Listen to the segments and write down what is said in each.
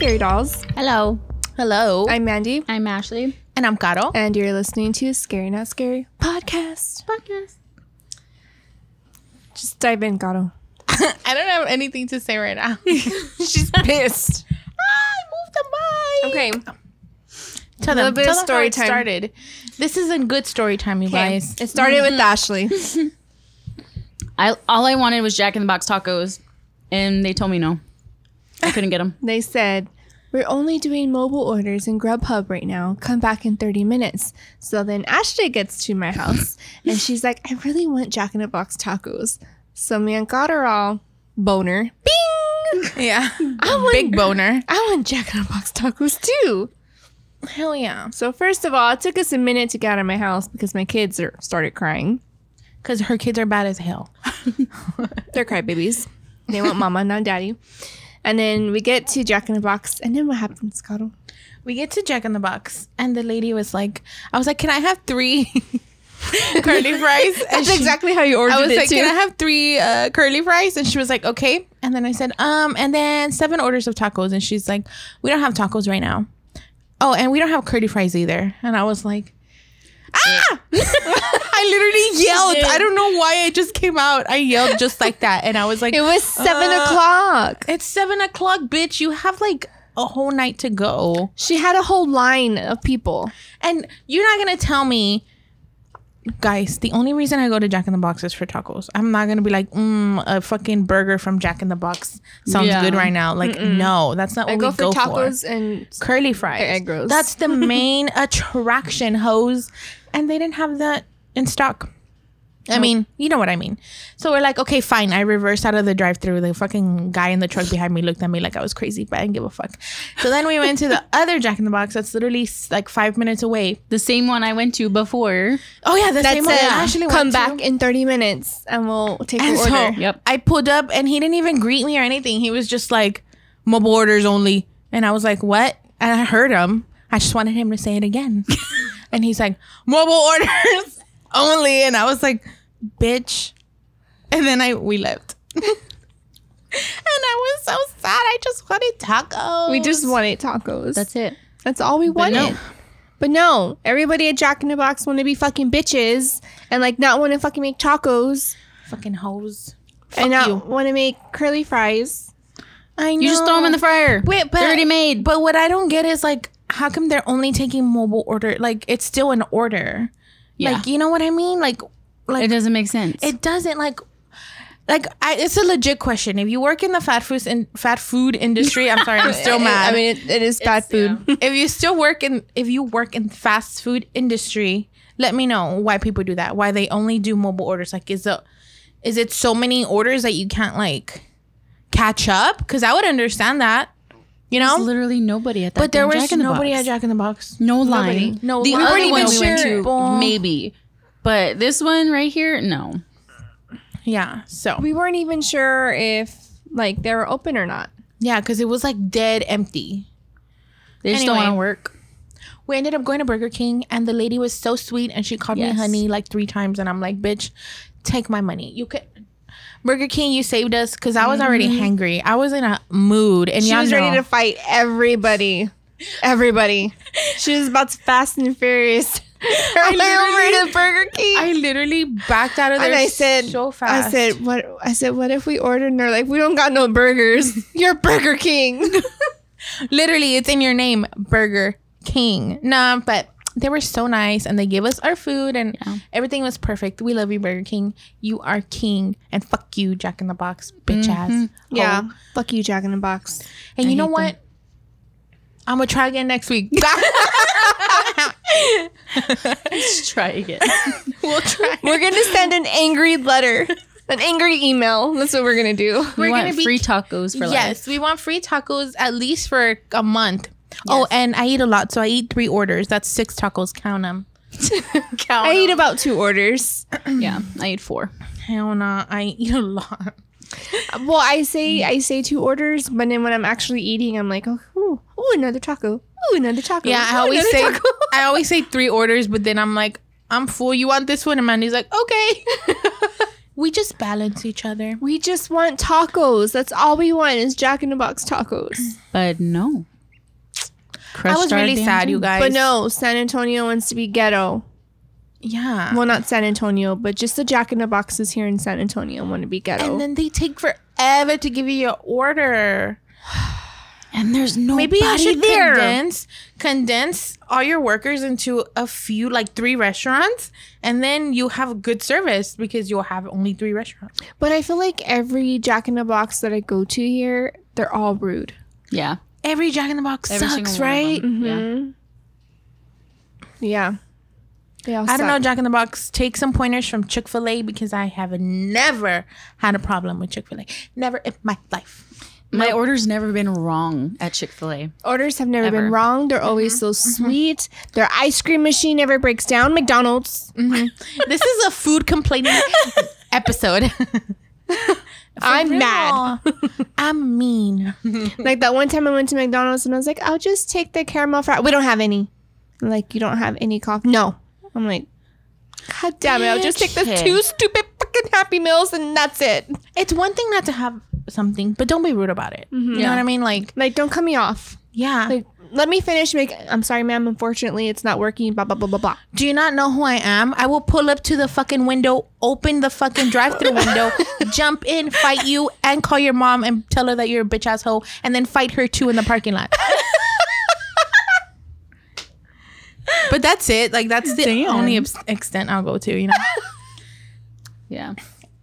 Hello, Scary Dolls. Hello. Hello. I'm Mandy, I'm Ashley. and I'm Caro. and you're listening to Scary Not Scary podcast. Podcast. Just dive in, Gato. I don't have anything to say right now. She's pissed. Ah, I moved the mic. Okay, Tell them. A little them. bit tell of story time. started. This isn't good story time, you guys. it started with mm-hmm. Ashley. I all I wanted was Jack in the Box tacos, and they told me no. I couldn't get them. They said, We're only doing mobile orders in Grubhub right now. Come back in 30 minutes. So then Ashley gets to my house and she's like, I really want Jack in the Box tacos. So me and got her all boner. Bing! Yeah. I want, Big boner. I want Jack in the Box tacos too. Hell yeah. So first of all, it took us a minute to get out of my house because my kids are started crying. Because her kids are bad as hell. They're crybabies. They want mama, not daddy. And then we get to Jack in the Box, and then what happens, Scotto? We get to Jack in the Box, and the lady was like, I was like, can I have three curly fries? And That's she- exactly how you ordered it. I was it like, too. can I have three uh, curly fries? And she was like, okay. And then I said, um, and then seven orders of tacos. And she's like, we don't have tacos right now. Oh, and we don't have curly fries either. And I was like, ah! I literally yelled. I don't know why it just came out. I yelled just like that. And I was like, it was seven Uh, o'clock. it's seven o'clock, bitch. You have like a whole night to go. She had a whole line of people. And you're not gonna tell me, guys. The only reason I go to Jack in the Box is for tacos. I'm not gonna be like, mm, a fucking burger from Jack in the Box sounds Yeah. good right now. Like, no, that's not what I we go for go for tacos and Curly fries, egg rolls. That's the main attraction, hose. And they didn't have that in stock. I mean, you know what I mean. So we're like, okay, fine. I reversed out of the drive-through. The fucking guy in the truck behind me looked at me like I was crazy, but I didn't give a fuck. So then we went to the other Jack in the Box that's literally like five minutes away. The same one I went to before. Oh yeah, the that same one that Ashley come back To. in 30 minutes and we'll take And your so order. Yep. I pulled up and he didn't even greet me or anything. He was just like, mobile orders only. And I was like, what? And I heard him. I just wanted him to say it again. and he's like, mobile orders only. And I was like, bitch. And then I we left. and I was so sad. I just wanted tacos. We just wanted tacos. That's it. That's all we wanted. no. But no, everybody at Jack in the Box want to be fucking bitches and like not want to fucking make tacos fucking hoes. and not want to make curly fries. I know. You just throw them in the fryer. Wait, but They're already made. But what I don't get is like, how come they're only taking mobile order? Like, it's still an order. Yeah. Like, you know what I mean? Like, like It doesn't make sense. it doesn't like. Like I, it's a legit question. If you work in the fat food in fat food industry, I'm sorry, I'm still mad. I mean, it, it is bad food. if you still work in if you work in fast food industry, let me know why people do that. Why they only do mobile orders? Like, is it is it so many orders that you can't like catch up? Because I would understand that, you know. There's literally nobody at that. But there was Jack in the nobody Box. at Jack in the Box. No Nobody. line. No the line. other We weren't one even we went sure. to, maybe. But this one right here, no. Yeah. So We weren't even sure if like they were open or not. yeah, because it was like dead empty. They just don't want to work. We ended up going to Burger King, and the lady was so sweet, and she called Yes. me honey like three times, and I'm like, bitch, take my money. You could. Burger King, you saved us because I was already mm-hmm. hangry. I was in a mood, and She was know, ready to fight everybody. Everybody. she was about to Fast and Furious. I literally- over to Burger King. I literally backed out of there and I said, so fast. I said, what? I said, what if we ordered? And they're like, we don't got no burgers. You're Burger King. literally, it's in your name, Burger King. Nah, but they were so nice, and they gave us our food, and Yeah. everything was perfect. We love you, Burger King. You are king, and fuck you, Jack in the Box, bitch mm-hmm. ass. yeah. hoe. Fuck you, Jack in the Box. And I you know hate what? I'm gonna try again next week. Let's try again. we'll try. We're gonna send an angry letter, an angry email. That's what we're gonna do. we We're want gonna be- free tacos for yes, we want free tacos at least for a month. Oh, and I eat a lot, so I eat three orders. That's six tacos. Count them. Count. I eat about two orders. Yeah, I eat four. Hell no, I eat a lot. Well, I say I say two orders, but then when I'm actually eating, I'm like, oh, ooh, ooh another taco, ooh, another taco. Yeah, I always say taco. I always say three orders, but then I'm like, I'm full. You want this one? And Mandy's like, okay. We just balance each other. We just want tacos. That's all we want is Jack in the Box tacos. But no. I was Crushed our really sad, you guys. But no, San Antonio wants to be ghetto. Yeah. Well, not San Antonio, but just the Jack in the Boxes here in San Antonio want to be ghetto. and then they take forever to give you your order. And there's no Maybe I should there. condense condense all your workers into a few, like three restaurants, and then you have good service because you'll have only three restaurants. but I feel like every Jack in the Box that I go to here, they're all rude. Yeah. Every Jack in the Box Every sucks, single one of right? them. Yeah. Yeah. They all I don't know. Jack in the Box. Take some pointers from Chick Fil A because I have never had a problem with Chick Fil A. Never in my life. My order's never been wrong at Chick fil A. Orders have never been wrong. They're always mm-hmm. so mm-hmm. sweet. Their ice cream machine never breaks down. McDonald's. Mm-hmm. This is a food complaining episode. I'm real. mad. I'm mean. Like that one time I went to McDonald's and I was like, I'll just take the caramel fry. We don't have any. I'm like, you don't have any coffee? No. I'm like, God damn it. I'll just take the two stupid fucking Happy Meals and that's it. It's one thing not to have something, but don't be rude about it. You mm-hmm. know Yeah. what I mean? Like, Like, don't cut me off. yeah. Like, let me finish. Make. I'm sorry, ma'am. Unfortunately, it's not working. Blah blah blah blah blah. Do you not know who I am? I will pull up to the fucking window, open the fucking drive-through window, jump in, fight you, and call your mom and tell her that you're a bitch asshole, and then fight her too in the parking lot. but that's it. Like that's the Damn. only ex- extent I'll go to. You know, Yeah.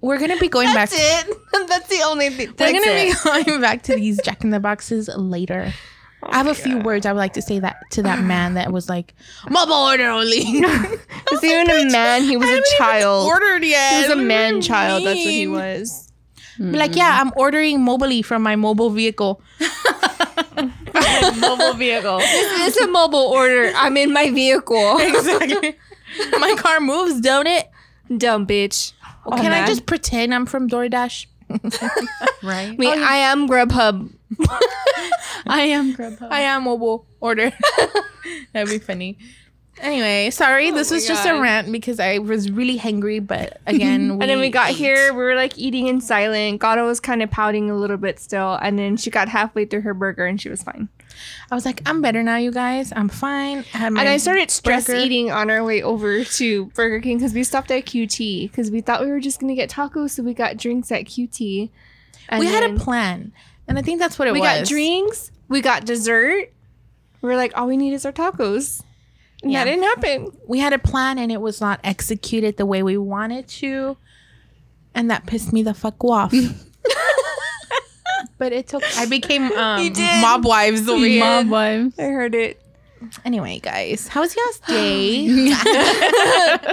we're gonna be going back. it. that's the only thing. We're That's gonna it. be going back to these Jack in the Boxes later. Oh I have a few words I would like to say that to that man that was like mobile order only. Was he even a man? He was a child. ordered yet. He was a man child. That's what he was. Be like, yeah, hmm. I'm ordering mobily from my mobile vehicle. Mobile vehicle. It's a mobile order. I'm in my vehicle. Exactly. my car moves, don't it? Dumb bitch. Can I just pretend I'm from DoorDash? right. I mean, oh, I am Grubhub. I am Grubhub. I am mobile order. That'd be funny. Anyway, sorry, oh this was just a rant because I was really hungry, but again, and then we got ate. here. We were like eating in silent. Gato was kind of pouting a little bit still. And then she got halfway through her burger and she was fine. I was like, I'm better now, you guys. I'm fine. I And I started stress burger. eating on our way over to Burger King because we stopped at QT because we thought we were just going to get tacos. So we got drinks at QT. And We had a plan, and I think that's what it We was. We got drinks. We got dessert. We are like, all we need is our tacos. And Yeah. that didn't happen. we had a plan and it was not executed the way we wanted to and that pissed me the fuck off but it took i became um mob wives over here Mob wives. I heard it. anyway guys how's y'all's day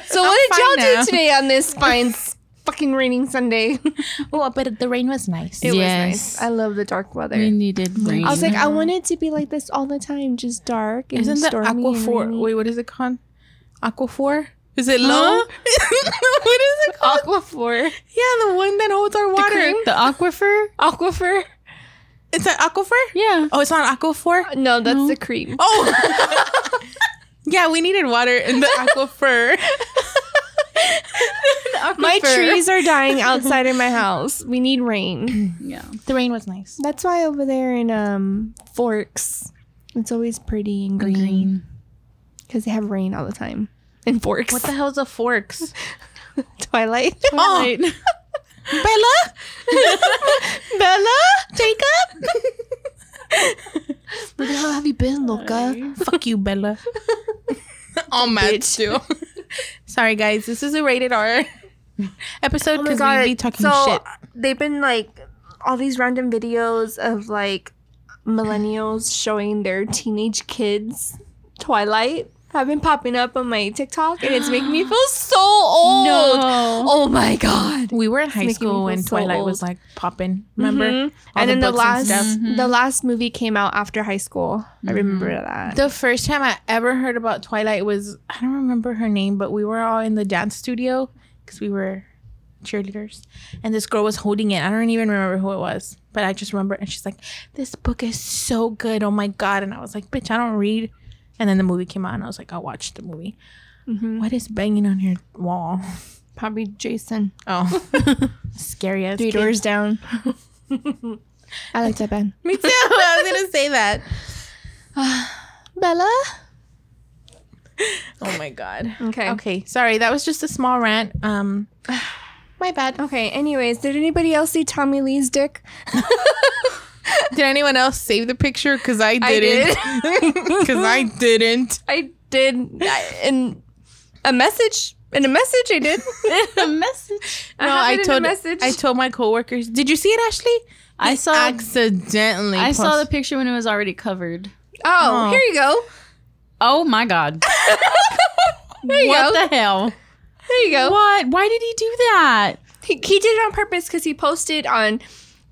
So what did y'all now. do today on this fine s- fucking raining Sunday? it oh but the rain was nice It was nice. I love the dark weather. We needed rain. I was like, I want it to be like this all the time, just dark and isn't that stormy and aquaphor rainy. wait what is it called aquaphor is it low what is it called Aquaphor. yeah the one that holds our water cream? the aquifer. Aquifer. it's an aquifer Yeah. oh it's not aquaphor uh, No, that's the cream. Oh. yeah, we needed water in the aquifer. My trees are dying outside of my house. We need rain. Yeah. The rain was nice. That's why over there in um Forks, it's always pretty and green Green. because they have rain all the time. In Forks, What the hell's a forks? Twilight? Oh, Bella, Bella, Jacob. where the hell have you been, Loca? Fuck you, Bella. All mad too. Sorry, guys. This is a rated R episode oh because we be talking so shit. they've been like all these random videos of like millennials showing their teenage kids Twilight have been popping up on my TikTok, and it's making me feel so old. No. Oh my god. We were in high school when so Twilight old. was like popping. Remember? Mhm. All and the then the last stuff. the last movie came out after high school. I remember that. The first time I ever heard about Twilight was I don't remember her name, but we were all in the dance studio because we were cheerleaders, and this girl was holding it. I don't even remember who it was, but I just remember, and she's like, "This book is so good, oh my god!" And I was like, "Bitch, I don't read." And then the movie came out, and I was like, "I'll watch the movie." Mhm. What is banging on your wall? Probably Jason. Oh, scary as Three kid. doors down. I like that band. Me too. I was gonna say that. Bella. Oh my god. Okay. Okay. Sorry, that was just a small rant. Um, my bad. Okay. Anyways, did anybody else see Tommy Lee's dick? Did anyone else save the picture? Because I I didn't. Because I didn't. I did. I, in a message. In a message, I did. a message. No, have I it a told message. I told my coworkers. Did you see it, Ashley? I saw. accidentally. I saw the picture when it was already covered. oh, Oh. here you go. Oh my god! There you what go. the hell? there you go. What? Why did he do that? He, he did it on purpose because he posted on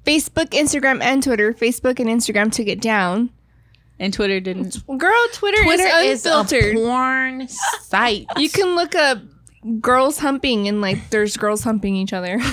Facebook, Instagram, and Twitter. Facebook and Instagram took it down. And Twitter didn't. Girl, Twitter, Twitter is is a unfiltered. porn site. you can look up girls humping and like there's girls humping each other.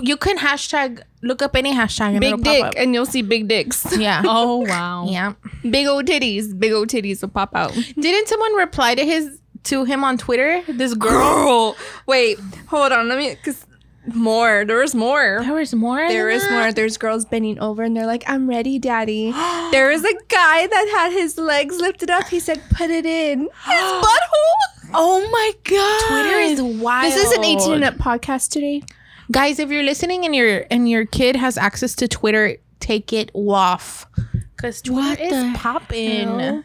You can hashtag look up any hashtag and big it'll dick, pop up. and you'll see big dicks. Yeah. Oh wow. Yeah. big old titties. Big old titties will pop out. Didn't someone reply to his to him on Twitter? This girl. Girl, wait, hold on. Let me, cause more. There was more. There was more. There is that? more. There's girls bending over and they're like, I'm ready, daddy. there was a guy that had his legs lifted up. He said, put it in his butthole. Oh my god. Twitter is wild. This is an 18 and up podcast today. Guys, if you're listening and your and your kid has access to Twitter, take it off. Cause Twitter What is popping.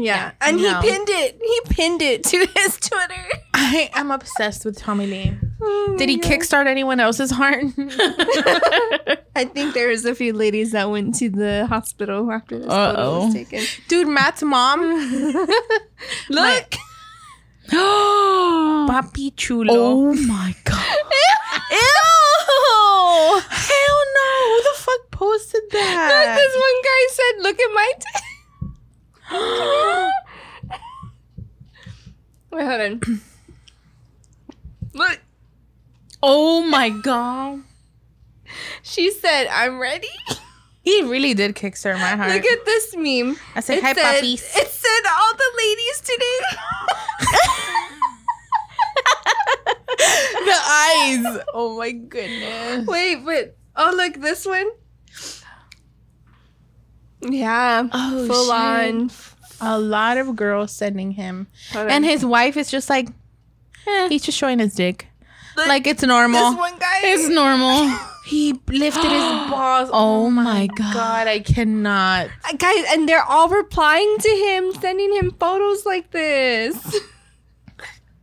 Yeah. And no. he pinned it. He pinned it to his Twitter. I am obsessed with Tommy Lee. Oh Did he God. kickstart anyone else's heart? I think there was a few ladies that went to the hospital after this photo Uh-oh. was taken. Dude, Matt's mom, Look. Papi Chulo. Oh my god. Ew! Hell no! Who the fuck posted Look, that? this one guy said, "Look at my." T-. Wait, hold on. Look, Oh my god. she said, "I'm ready." he really did kickstart my heart. Look at this meme. I said, It "Hi, said- papis." It said all the ladies today. the eyes. Oh my goodness. Wait, but oh, look this one. Yeah, Oh, full shit. on. A lot of girls sending him, Hold on. and his wife is just like, eh, he's just showing his dick, Look, like it's normal. this one guy. It's normal. He lifted his balls. Oh my god. God, I cannot. Uh, guys, and they're all replying to him, sending him photos like this.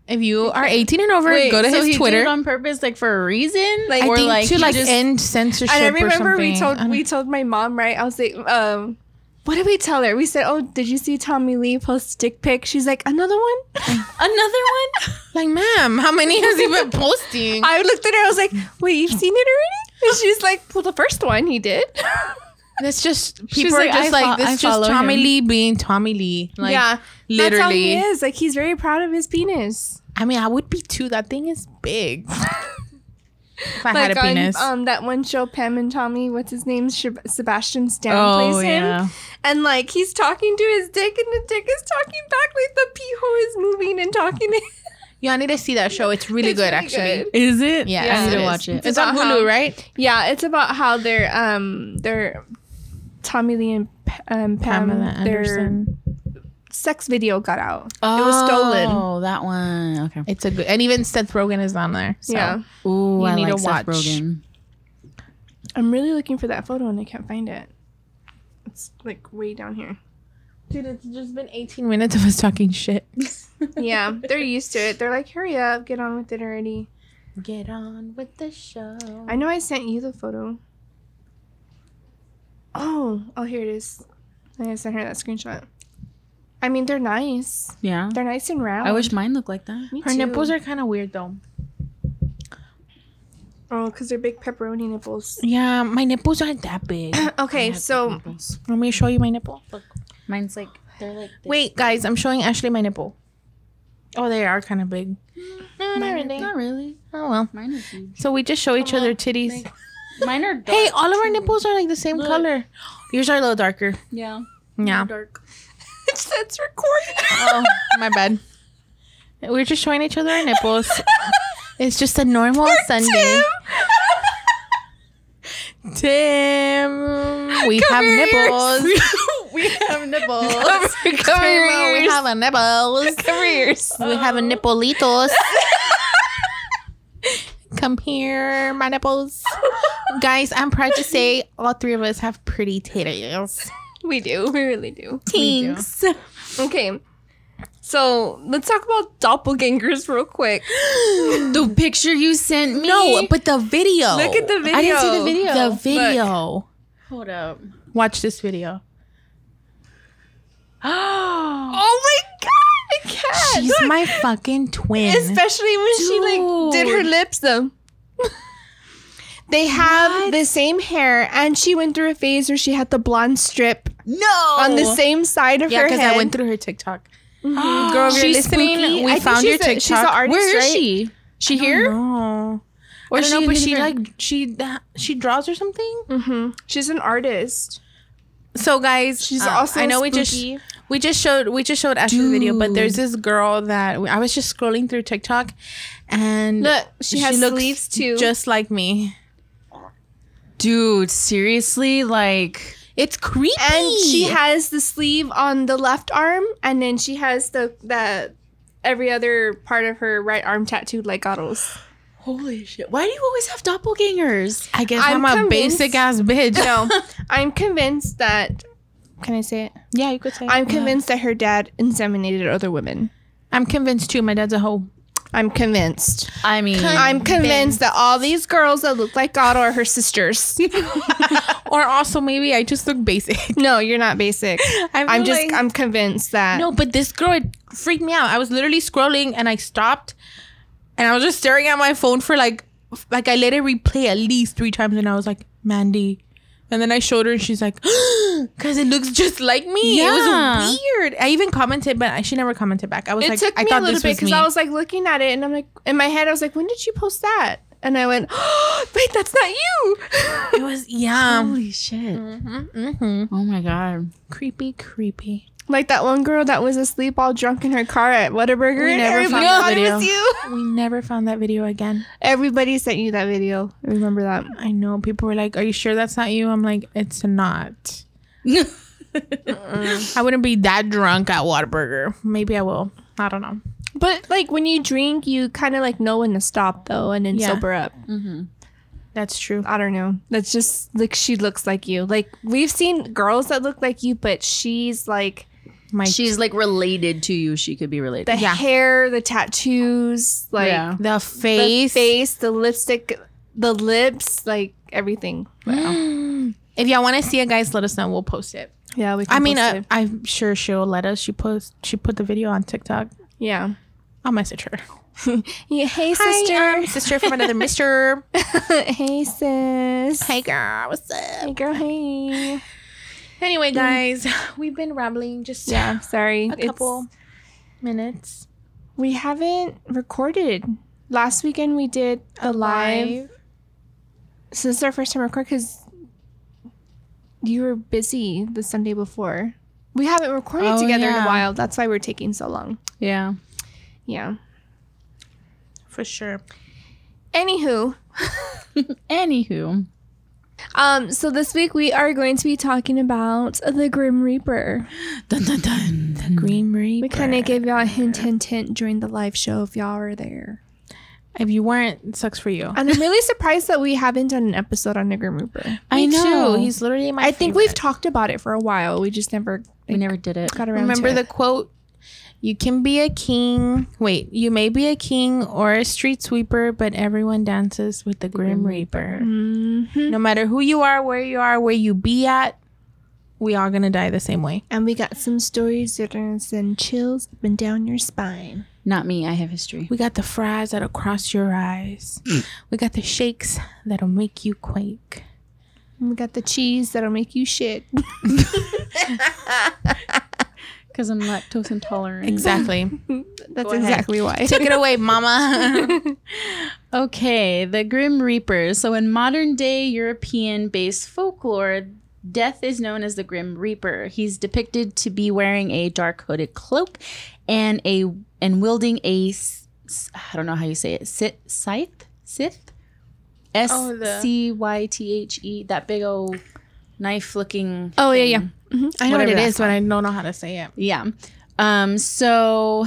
If you are 18 and over, Wait, go to so his he Twitter. did it on purpose, like for a reason, Like- I or think like to like just- end censorship. And I remember we told we told my mom, right? I was like, um, what did we tell her? We said, "Oh, did you see Tommy Lee post dick pic?" She's like, "Another one." another one. like, ma'am, how many has he been posting? I looked at her. I was like, "Wait, you've seen it already?" And she's like, "Well, the first one he did." That's just people She's are like, just I like fo- this. I is just Tommy him. Lee being Tommy Lee. Like, yeah, that's how he literally. is. Like he's very proud of his penis. I mean, I would be too. That thing is big. if I like had a penis. um, that one show, Pam and Tommy, what's his name? Shab- Sebastian Stan Oh plays him. yeah. And like he's talking to his dick, and the dick is talking back. Like the pee hole is moving and talking to him. yeah, I need to see that show. It's really It's good, really actually. good. Is it? Yeah, I need to is. watch it. It's on Hulu, how- right? Yeah, it's about how they're um they're Tommy Lee and um, Pam, Pamela their Anderson. sex video got out. Oh, it was stolen. Oh, that one. Okay. It's a good, and even Seth Rogen is on there. So. Yeah, Ooh, You I need like to Seth watch. Rogen. I'm really looking for that photo and I can't find it. It's like way down here. Dude, it's just been 18 minutes of us talking shit. Yeah, they're used to it. They're like, hurry up, get on with it already. Get on with the show. I know I sent you the photo. Oh, oh, here it is. I sent her that screenshot. I mean, they're nice. Yeah. They're nice and round. I wish mine looked like that. Me Her too. nipples are kind of weird though. Oh, because they're big pepperoni nipples. Yeah, my nipples aren't that big. okay, so Let me show you my nipple. Look. mine's like they're like this. Wait, guys, I'm showing Ashley my nipple. Oh, they are kind of big. No, not really. Not really. Oh well. Mine are huge. So we just show each other titties. Mine are dark. Hey, all of our nipples are like the same Look. color. Yours are a little darker. Yeah. Yeah. Dark. it says recording. Oh, my bad. We're just showing each other our nipples. It's just a normal Sunday. Tim, we have nipples. Oh, we have nipples. Tim, we have a nipples. Careers. We have a nippolitos. Come here, my nipples. Guys, I'm proud to say all three of us have pretty titties. We do. We really do. Thanks. Okay. So let's talk about doppelgangers real quick. The picture you sent me. No, but the video. Look at the video. I didn't see the video. the video. Hold up. Watch this video. Oh my god, I can't. She's Look. my fucking twin. Especially when she like did her lips though. they have the same hair, and she went through a phase where she had the blonde strip No. on the same side of yeah, her because. I went through her TikTok. Girl, you're She's listening. spooky. We I found your a- She's an TikTok. artist, Where is right? she? She here? No. Or she know, but she like she she draws or something. Mm-hmm. She's an artist. So guys, She's uh, also I know we just spooky. We just showed we just showed Ashley the video, but there's this girl that I was just scrolling through TikTok, and Look, she has looks sleeves too. just like me. Dude, seriously? Like, It's creepy, and she has the sleeve on the left arm, and then she has the the every other part of her right arm tattooed like Otto's. holy shit. Why do you always have doppelgangers? I guess I'm I'm, a basic ass bitch. No, I'm convinced that. Can I say it? yeah, you could say. I'm yeah. convinced that her dad inseminated other women. I'm convinced too. My dad's a hoe. I'm convinced. I mean, I'm convinced that all these girls that look like Otto are her sisters. or also maybe I just look basic. no, you're not basic. I I'm just. like- I'm convinced that. No, but this girl it freaked me out. I was literally scrolling and I stopped and I was just staring at my phone for like like I let it replay at least three times and I was like, Mandy. And then I showed her and she's like, because it looks just like me. It Yeah. was weird. I even commented, but I, she never commented back. I was It like, took I me a thought little this bit was because. I was like looking at it and I'm like in my head I was like, when did she post that? And I went, oh, wait, that's not you. it was, yeah. holy shit. Mm-hmm, mm-hmm. Oh my God. Creepy, creepy. Like that one girl that was asleep all drunk in her car at Whataburger. We never everybody found the thought it video. you. We never found that video again. Everybody sent you that video. I remember that. I know people were like, "Are you sure that's not you?" I'm like, "It's not." I wouldn't be that drunk at Whataburger. Maybe I will. I don't know. But like when you drink, you kind of like know when to stop though, and then Yeah. sober up. Mm-hmm. That's true. I don't know. That's just like she looks like you. Like we've seen girls that look like you, but she's like My She's like related to you. She could be related. the Yeah. hair, the tattoos, like Yeah. the the face. face, the lipstick, the lips, like everything. If y'all want to see it, guys, let us know. We'll post it. Yeah, we. Can I mean, post uh, it. I'm sure she'll let us. She post. She put the video on TikTok. yeah. I'll message her. yeah. Hey, Hi, sister. um, sister from another Mister. hey, sis. Hey, girl, what's up? Hey, girl. Hey. Anyway, guys, we've been rambling just Yeah. Sorry. a It's- couple minutes. we haven't recorded. Last weekend we did a live. So this is our first time record because you were busy the Sunday before. We haven't recorded Oh, together in a while. That's why we're taking so long. yeah. Yeah. for sure. Anywho, Anywho. Um, so this week we are going to be talking about the Grim Reaper. Dun, dun, dun, dun. Green Reaper. We kind of gave y'all a hint, hint, hint during the live show if y'all were there. If you weren't, it sucks for you. And I'm really surprised that we haven't done an episode on the Grim Reaper. I Me know. Too. He's literally my. I think we've talked about it for a while. We just never we never did it. got around Remember to the it. quote? You can be a king. Wait, you may be a king or a street sweeper, but everyone dances with the Grim Reaper. Mhm. No matter who you are, where you are, where you be at, we all gonna die the same way. And we got some stories that are gonna send chills up and down your spine. Not me. I have history. We got the fries that'll cross your eyes. we got the shakes that'll make you quake. And we got the cheese that'll make you shit. Because I'm lactose intolerant. Exactly. That's ahead. exactly why. Take it away, mama. Okay, the Grim Reaper. So, in modern day European based folklore, death is known as the Grim Reaper. He's depicted to be wearing a dark hooded cloak and a and wielding a s- I don't know how you say it. Sit scythe scythe. S Oh, the- C Y T H E. That big old knife looking. Oh yeah, yeah. hmm I know what Whatever it it is. is, but I don't know how to say it. Yeah. Um, so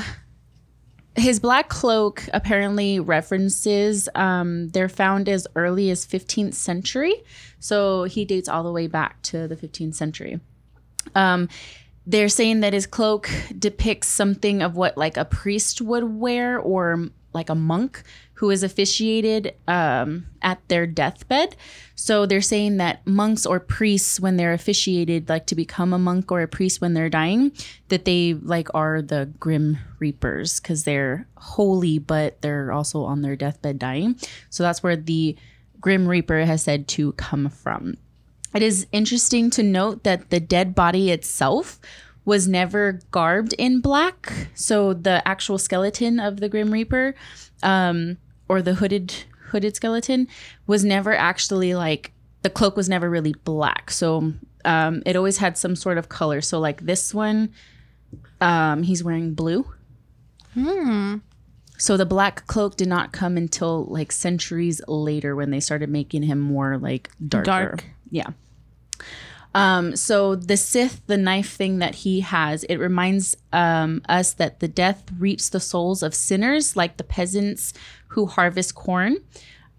his black cloak apparently references um, they're found as early as 15th century. So he dates all the way back to the 15th century. Um, they're saying that his cloak depicts something of what like a priest would wear or like a monk who is officiated um, at their deathbed. So they're saying that monks or priests, when they're officiated, like to become a monk or a priest when they're dying, that they like are the grim reapers because they're holy, but they're also on their deathbed dying. So that's where the grim reaper has said to come from. It is interesting to note that the dead body itself was never garbed in black. So the actual skeleton of the Grim Reaper, um, or the hooded hooded skeleton, was never actually like the cloak was never really black. So um, it always had some sort of color. So like this one, um, he's wearing blue. Hmm. So the black cloak did not come until like centuries later when they started making him more like darker. Dark. Yeah. Um, so the Sith, the knife thing that he has, it reminds um, us that the death reaps the souls of sinners, like the peasants who harvest corn.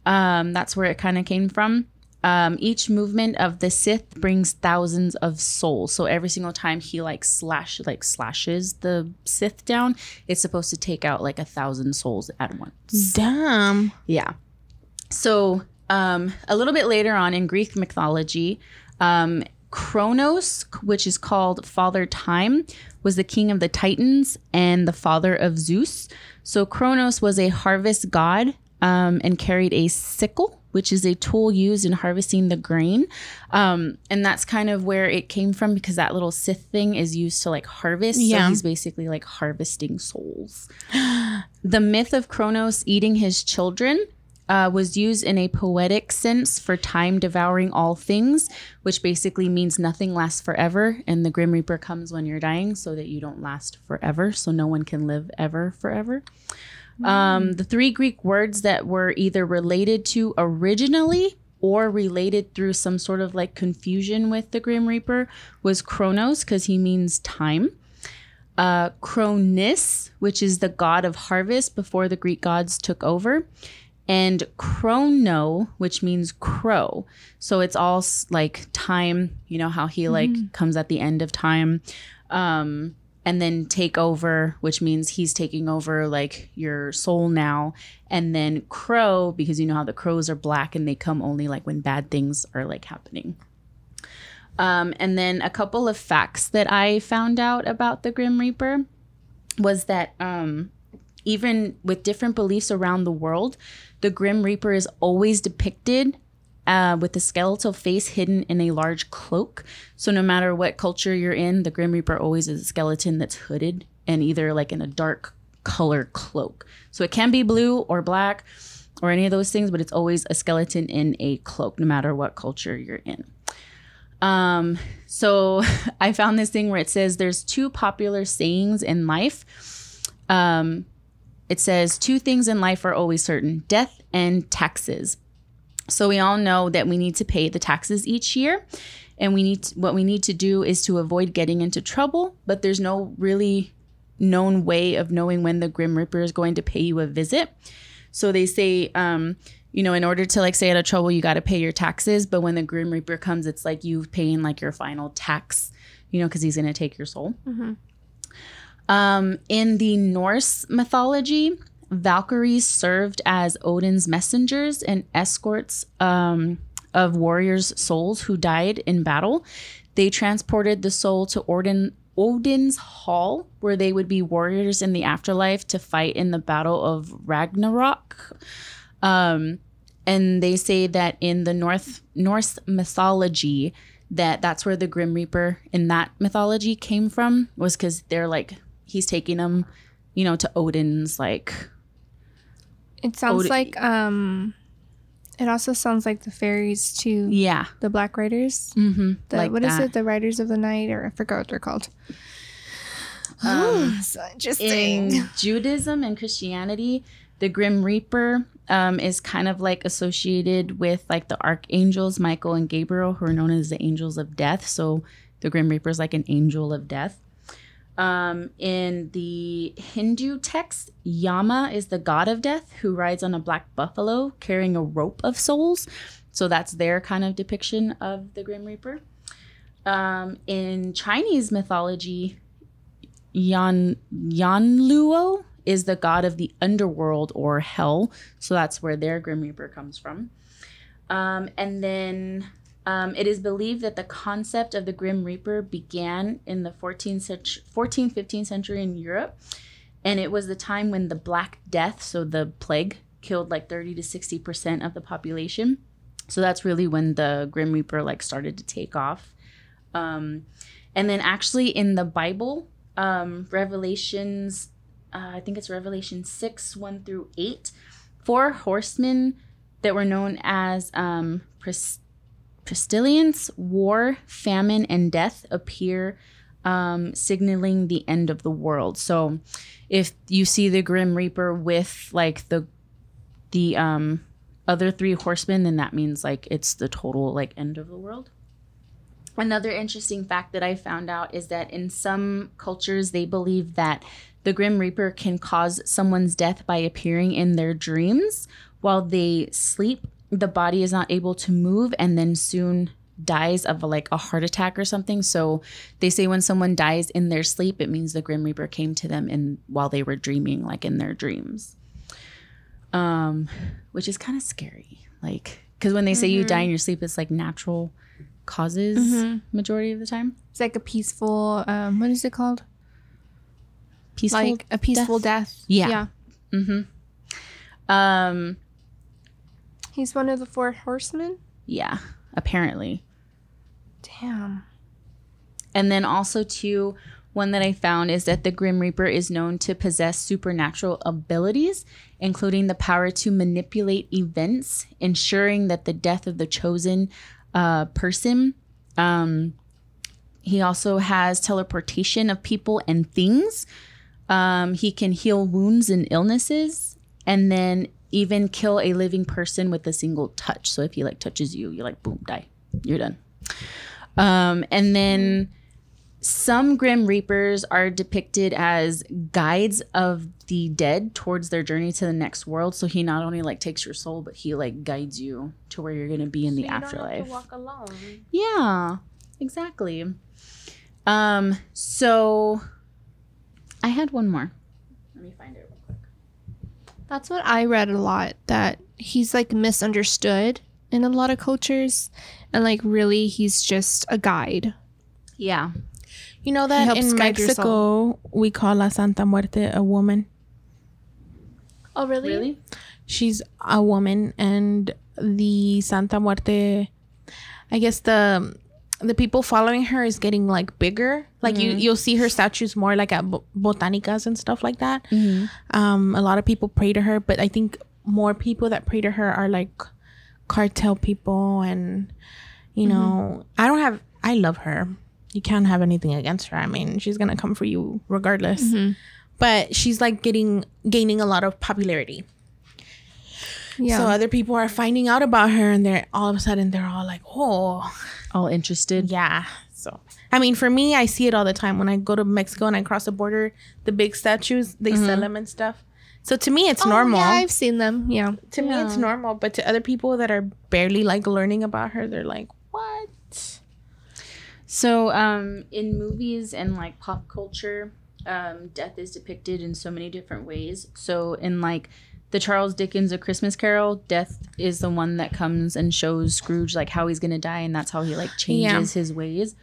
Um, that's where it kind of came from. Um, each movement of the Sith brings thousands of souls. So every single time he like slash like slashes the Sith down, it's supposed to take out like a thousand souls at once. Damn. Yeah. So um, a little bit later on in Greek mythology, um, Kronos, which is called Father Time, was the king of the Titans and the father of Zeus. So Kronos was a harvest god um, and carried a sickle, which is a tool used in harvesting the grain. Um, and that's kind of where it came from because that little Sith thing is used to like harvest. So Yeah. he's basically like harvesting souls. The myth of Kronos eating his children uh, was used in a poetic sense for time devouring all things, which basically means nothing lasts forever. And the Grim Reaper comes when you're dying so that you don't last forever. So no one can live ever forever. Um, the three Greek words that were either related to originally or related through some sort of like confusion with the Grim Reaper was Chronos because he means time uh, Cronus, which is the god of harvest before the Greek gods took over, and Chrono, which means crow. So it's all like time, you know, how he like comes at the end of time. Um, and then take over, which means he's taking over like your soul now. And then crow, because you know how the crows are black and they come only like when bad things are like happening. Um, and then a couple of facts that I found out about the Grim Reaper was that um, even with different beliefs around the world, the Grim Reaper is always depicted uh, with the skeletal face hidden in a large cloak. So no matter what culture you're in, the Grim Reaper always is a skeleton that's hooded and either like in a dark color cloak. So it can be blue or black or any of those things, but it's always a skeleton in a cloak, no matter what culture you're in. Um, so I found this thing where it says there's two popular sayings in life. Um, it says two things in life are always certain: death and taxes. So we all know that we need to pay the taxes each year, and we need to, what we need to do is to avoid getting into trouble. But there's no really known way of knowing when the Grim Reaper is going to pay you a visit. So they say, um, you know, in order to like stay out of trouble, you got to pay your taxes. But when the Grim Reaper comes, it's like you've paying like your final tax, you know, because he's going to take your soul. Um, in the Norse mythology, Valkyries served as Odin's messengers and escorts um, of warriors' souls who died in battle. They transported the soul to Odin, Odin's hall, where they would be warriors in the afterlife to fight in the battle of Ragnarok. Um, and they say that in the North Norse mythology, that that's where the Grim Reaper in that mythology came from was because they're like he's taking them, you know, to Odin's like It sounds Odin- like um it also sounds like the fairies to yeah, the Black Riders. mm-hmm, The like what is it? The Riders of the Night or I forgot what they're called. Um, so interesting. in Judaism and Christianity, the Grim Reaper um, is kind of like associated with like the archangels Michael and Gabriel, who are known as the angels of death. So the Grim Reaper is like an angel of death. Um, in the Hindu text, Yama is the god of death who rides on a black buffalo carrying a rope of souls. So that's their kind of depiction of the Grim Reaper. Um, in Chinese mythology, Yan Yanluo is the god of the underworld or hell. So that's where their Grim Reaper comes from. Um, and then um, it is believed that the concept of the Grim Reaper began in the 14th century, 14th, 15th century in Europe. And it was the time when the Black Death, so the plague, killed like 30 to 60% of the population. So that's really when the Grim Reaper like started to take off. Um, and then actually in the Bible, um, Revelations, uh, I think it's Revelation 6, 1 through 8, four horsemen that were known as um, pestilence, war, famine, and death appear, um, signaling the end of the world. So if you see the Grim Reaper with like the the um, other three horsemen, then that means like it's the total like end of the world. Another interesting fact that I found out is that in some cultures, they believe that the Grim Reaper can cause someone's death by appearing in their dreams while they sleep. The body is not able to move and then soon dies of like a heart attack or something. So they say when someone dies in their sleep, it means the Grim Reaper came to them in while they were dreaming, like in their dreams. Um, which is kind of scary. Like, because when they say you die in your sleep, it's like natural causes majority of the time. It's like a peaceful. Um, what is it called? Peaceful. like a peaceful death. Yeah. Yeah. Mm-hmm. um. He's one of the four horsemen. Yeah. Apparently. Damn. And then also too, one that I found is that the Grim Reaper is known to possess supernatural abilities, including the power to manipulate events, ensuring that the death of the chosen uh, person. Um, he also has teleportation of people and things. Um, he can heal wounds and illnesses, and then even kill a living person with a single touch. So if he like touches you, you're like boom, die, you're done. Um, and then some Grim Reapers are depicted as guides of the dead towards their journey to the next world. So he not only like takes your soul, but he like guides you to where you're gonna be in the afterlife. walk alone. Yeah, exactly. Um, so I had one more. Let me find it. That's what I read a lot. That he's like misunderstood in a lot of cultures, and like really, he's just a guide. Yeah. You know that in Mexico we call La Santa Muerte a woman. Oh, really? Really? She's a woman, and the Santa Muerte. I guess the the people following her is getting like bigger. Like you, mm-hmm. you'll see her statues more like at bo- botanicas and stuff like that. Mm-hmm. Um, a lot of people pray to her, but I think more people that pray to her are like cartel people, and you mm-hmm. know, I don't have. I love her. You can't have anything against her. I mean, she's gonna come for you regardless. But she's like getting gaining a lot of popularity. Yeah. So other people are finding out about her, and they're all of a sudden they're all like, "Oh, All interested. yeah." So I mean, for me, I see it all the time when I go to Mexico and I cross the border. The big statues they sell them and stuff. So to me, it's Oh, normal. Yeah, I've seen them. Yeah. to me, it's normal. But to other people that are barely like learning about her, they're like, "What?" So, um, in movies and like pop culture, um, death is depicted in so many different ways. So, in like the Charles Dickens A Christmas Carol, death is the one that comes and shows Scrooge like how he's gonna die, and that's how he like changes his ways.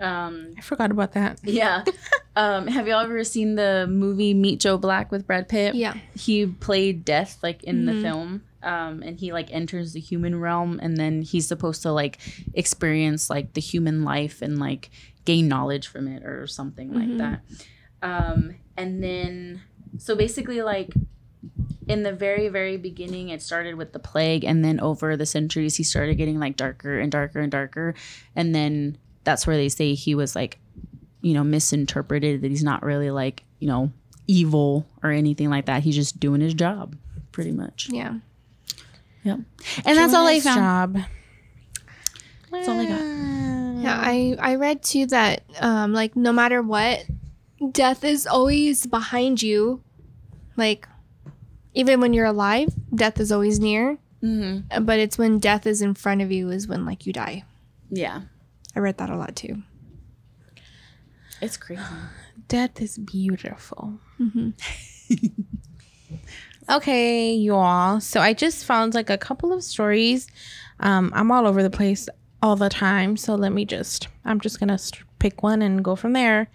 Um, I forgot about that. yeah. um, have y'all ever seen the movie Meet Joe Black with Brad Pitt? Yeah. He played death like in the film. Um, and he like enters the human realm and then he's supposed to like experience like the human life and like gain knowledge from it or something like that. Um, and then so basically like in the very very beginning it started with the plague and then over the centuries he started getting like darker and darker and darker and then that's where they say he was like you know, misinterpreted that he's not really like, you know, evil or anything like that. He's just doing his job, pretty much. Yeah. Yep. And that's all I found. Job. That's all I got. Yeah, I I read too that um like no matter what, death is always behind you. Like even when you're alive, death is always near. Mm-hmm. But it's when death is in front of you is when like you die. Yeah. I read that a lot too. It's crazy. Death is beautiful. okay, you all. So I just found like a couple of stories. Um, I'm all over the place all the time. So let me just, I'm just going to st- pick one and go from there.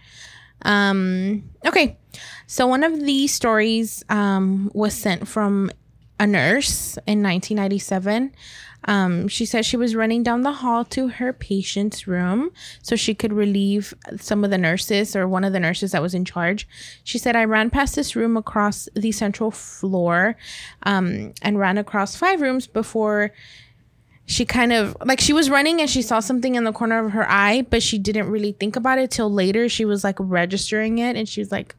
Um, okay. So one of these stories um, was sent from a nurse in 1997. Um, she said she was running down the hall to her patient's room so she could relieve some of the nurses or one of the nurses that was in charge. She said, I ran past this room across the central floor um, and ran across five rooms before she kind of like she was running and she saw something in the corner of her eye, but she didn't really think about it till later. She was like registering it and she was like,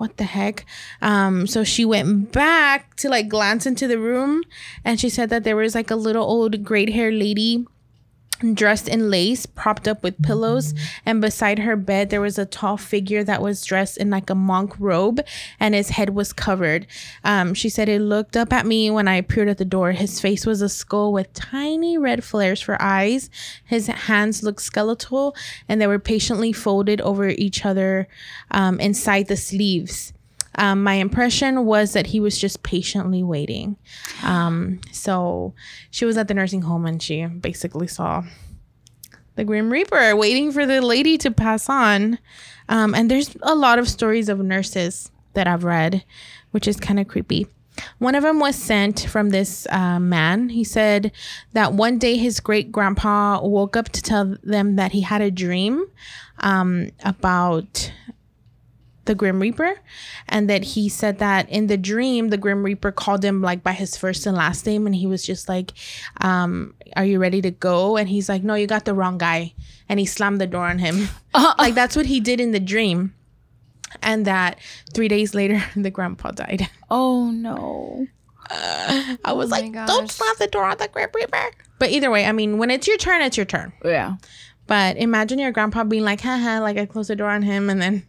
what the heck? Um, so she went back to like glance into the room and she said that there was like a little old great hair lady dressed in lace, propped up with pillows, and beside her bed there was a tall figure that was dressed in like a monk robe, and his head was covered. Um, she said he looked up at me when I appeared at the door. His face was a skull with tiny red flares for eyes. His hands looked skeletal, and they were patiently folded over each other um, inside the sleeves. Um, my impression was that he was just patiently waiting. Um, so she was at the nursing home and she basically saw the Grim Reaper waiting for the lady to pass on. Um, and there's a lot of stories of nurses that I've read, which is kind of creepy. One of them was sent from this uh, man. He said that one day his great grandpa woke up to tell them that he had a dream um, about the Grim Reaper, and that he said that in the dream, the Grim Reaper called him like by his first and last name, and he was just like, um, "Are you ready to go?" And he's like, "No, you got the wrong guy," and he slammed the door on him. like that's what he did in the dream, and that three days later, the grandpa died. Oh no. I was my like, gosh. "Don't slam the door on the Grim Reaper." But either way, I mean, when it's your turn, it's your turn. Yeah. But imagine your grandpa being like, haha, like I closed the door on him and then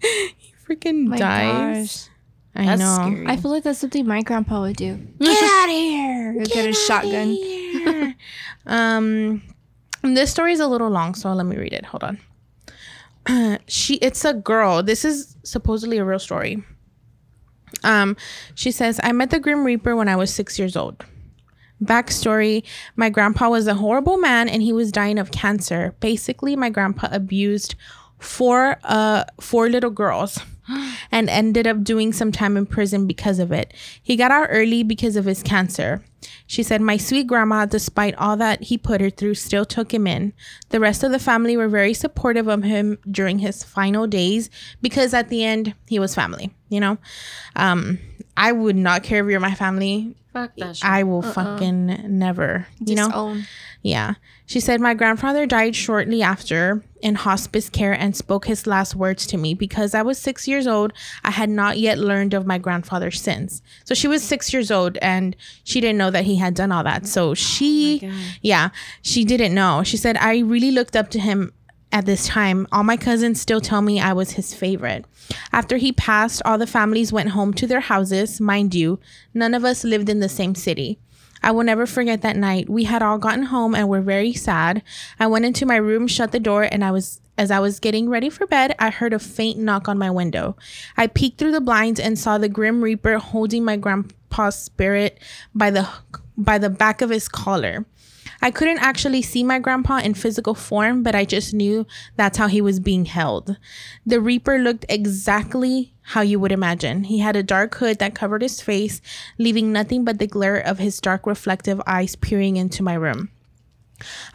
he freaking My dies. I That's know. scary. I feel like that's something my grandpa would do. Get out of here. He'll get a shotgun. um this story is a little long, so let me read it. Hold on. she it's a girl. This is supposedly a real story. Um, she says, I met the Grim Reaper when I was six years old. Backstory My grandpa was a horrible man and he was dying of cancer. Basically, my grandpa abused four uh four little girls and ended up doing some time in prison because of it. He got out early because of his cancer. She said, My sweet grandma, despite all that he put her through, still took him in. The rest of the family were very supportive of him during his final days because at the end, he was family, you know? Um, I would not care if you're my family. Fuck that shit. I will fucking never, you know? Yeah. She said, My grandfather died shortly after in hospice care and spoke his last words to me because I was six years old. I had not yet learned of my grandfather's sins. So she was six years old and she didn't know that he had done all that. So oh she, yeah, she didn't know. She said, I really looked up to him at this time. All my cousins still tell me I was his favorite. After he passed, all the families went home to their houses. Mind you, none of us lived in the same city. I will never forget that night. We had all gotten home and were very sad. I went into my room, shut the door, and I was as I was getting ready for bed, I heard a faint knock on my window. I peeked through the blinds and saw the grim reaper holding my grandpa's spirit by the by the back of his collar. I couldn't actually see my grandpa in physical form, but I just knew that's how he was being held. The Reaper looked exactly how you would imagine. He had a dark hood that covered his face, leaving nothing but the glare of his dark reflective eyes peering into my room.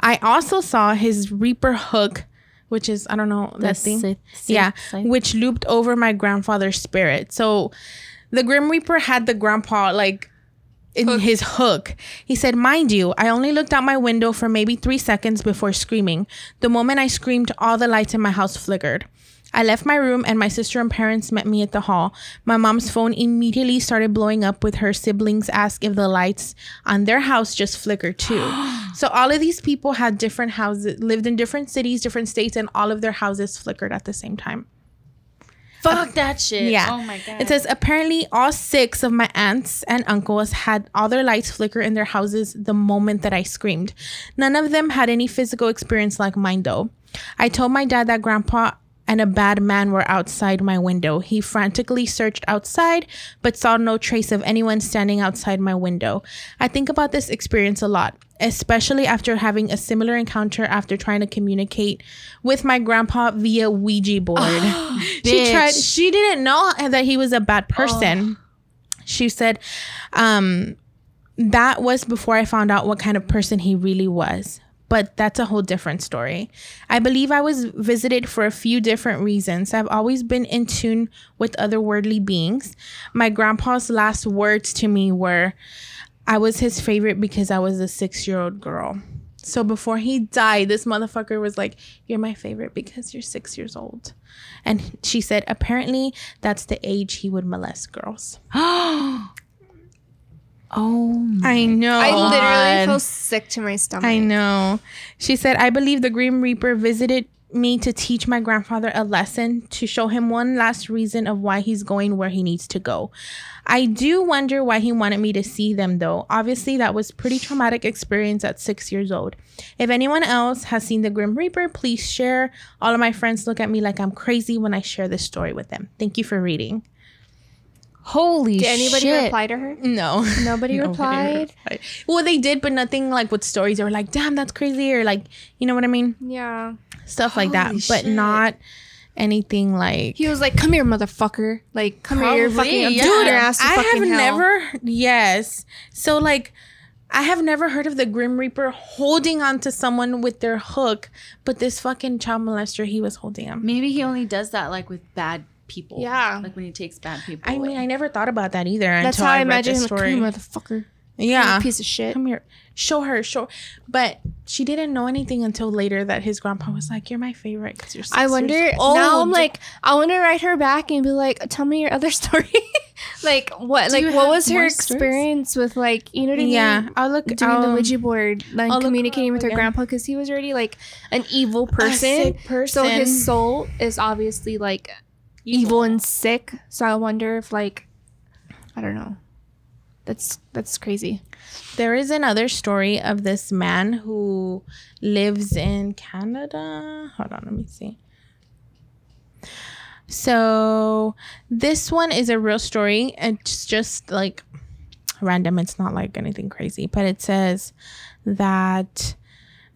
I also saw his Reaper hook, which is, I don't know, that thing. Yeah, which looped over my grandfather's spirit. So the Grim Reaper had the grandpa like in his hook. He said, Mind you, I only looked out my window for maybe three seconds before screaming. The moment I screamed, all the lights in my house flickered. I left my room and my sister and parents met me at the hall. My mom's phone immediately started blowing up with her siblings ask if the lights on their house just flickered too. so all of these people had different houses, lived in different cities, different states, and all of their houses flickered at the same time. Fuck that shit. Yeah. Oh my god. It says apparently all six of my aunts and uncles had all their lights flicker in their houses the moment that I screamed. None of them had any physical experience like mine though. I told my dad that grandpa and a bad man were outside my window. He frantically searched outside but saw no trace of anyone standing outside my window. I think about this experience a lot, especially after having a similar encounter after trying to communicate with my grandpa via Ouija board. she tried she didn't know that he was a bad person. She said um that was before I found out what kind of person he really was. But that's a whole different story. I believe I was visited for a few different reasons. I've always been in tune with otherworldly beings. My grandpa's last words to me were, I was his favorite because I was a six year old girl. So before he died, this motherfucker was like, You're my favorite because you're six years old. And she said, Apparently, that's the age he would molest girls. oh my I know. I literally God. feel sick to my stomach. I know. She said, I believe the Grim Reaper visited me to teach my grandfather a lesson to show him one last reason of why he's going where he needs to go. I do wonder why he wanted me to see them though. Obviously that was pretty traumatic experience at 6 years old. If anyone else has seen the Grim Reaper, please share. All of my friends look at me like I'm crazy when I share this story with them. Thank you for reading. Holy shit. Did anybody shit. reply to her? No. Nobody replied. replied. Well, they did, but nothing like with stories or like, damn, that's crazy, or like, you know what I mean? Yeah. Stuff like that, Holy but not anything like. He was like, "Come here, motherfucker! Like, come here, you're fucking, I'm yeah. doing your ass to I fucking have hell." never, yes. So like, I have never heard of the Grim Reaper holding on to someone with their hook, but this fucking child molester, he was holding him. Maybe he only does that like with bad people. Yeah. Like when he takes bad people. I mean. I never thought about that either That's until how I, I, read imagine the him. story. Come here, motherfucker! Yeah, piece of shit. come here show her show but she didn't know anything until later that his grandpa was like you're my favorite because you're six I wonder. years Now I'm like, I want to write her back and be like, "Tell me your other story. like, what? Do like, what was her more stories? experience with like, you know what I mean? yeah i'll look doing I'll, the um, Ouija board, like I'll communicating with her again. grandpa because he was already like an evil person. person So his soul is obviously like evil. and sick. So I wonder if like, I don't know. That's that's crazy. there is another story of this man who lives in canada. Hold on let me see. So this one is a real story. It's just like random. It's not like anything crazy. But it says that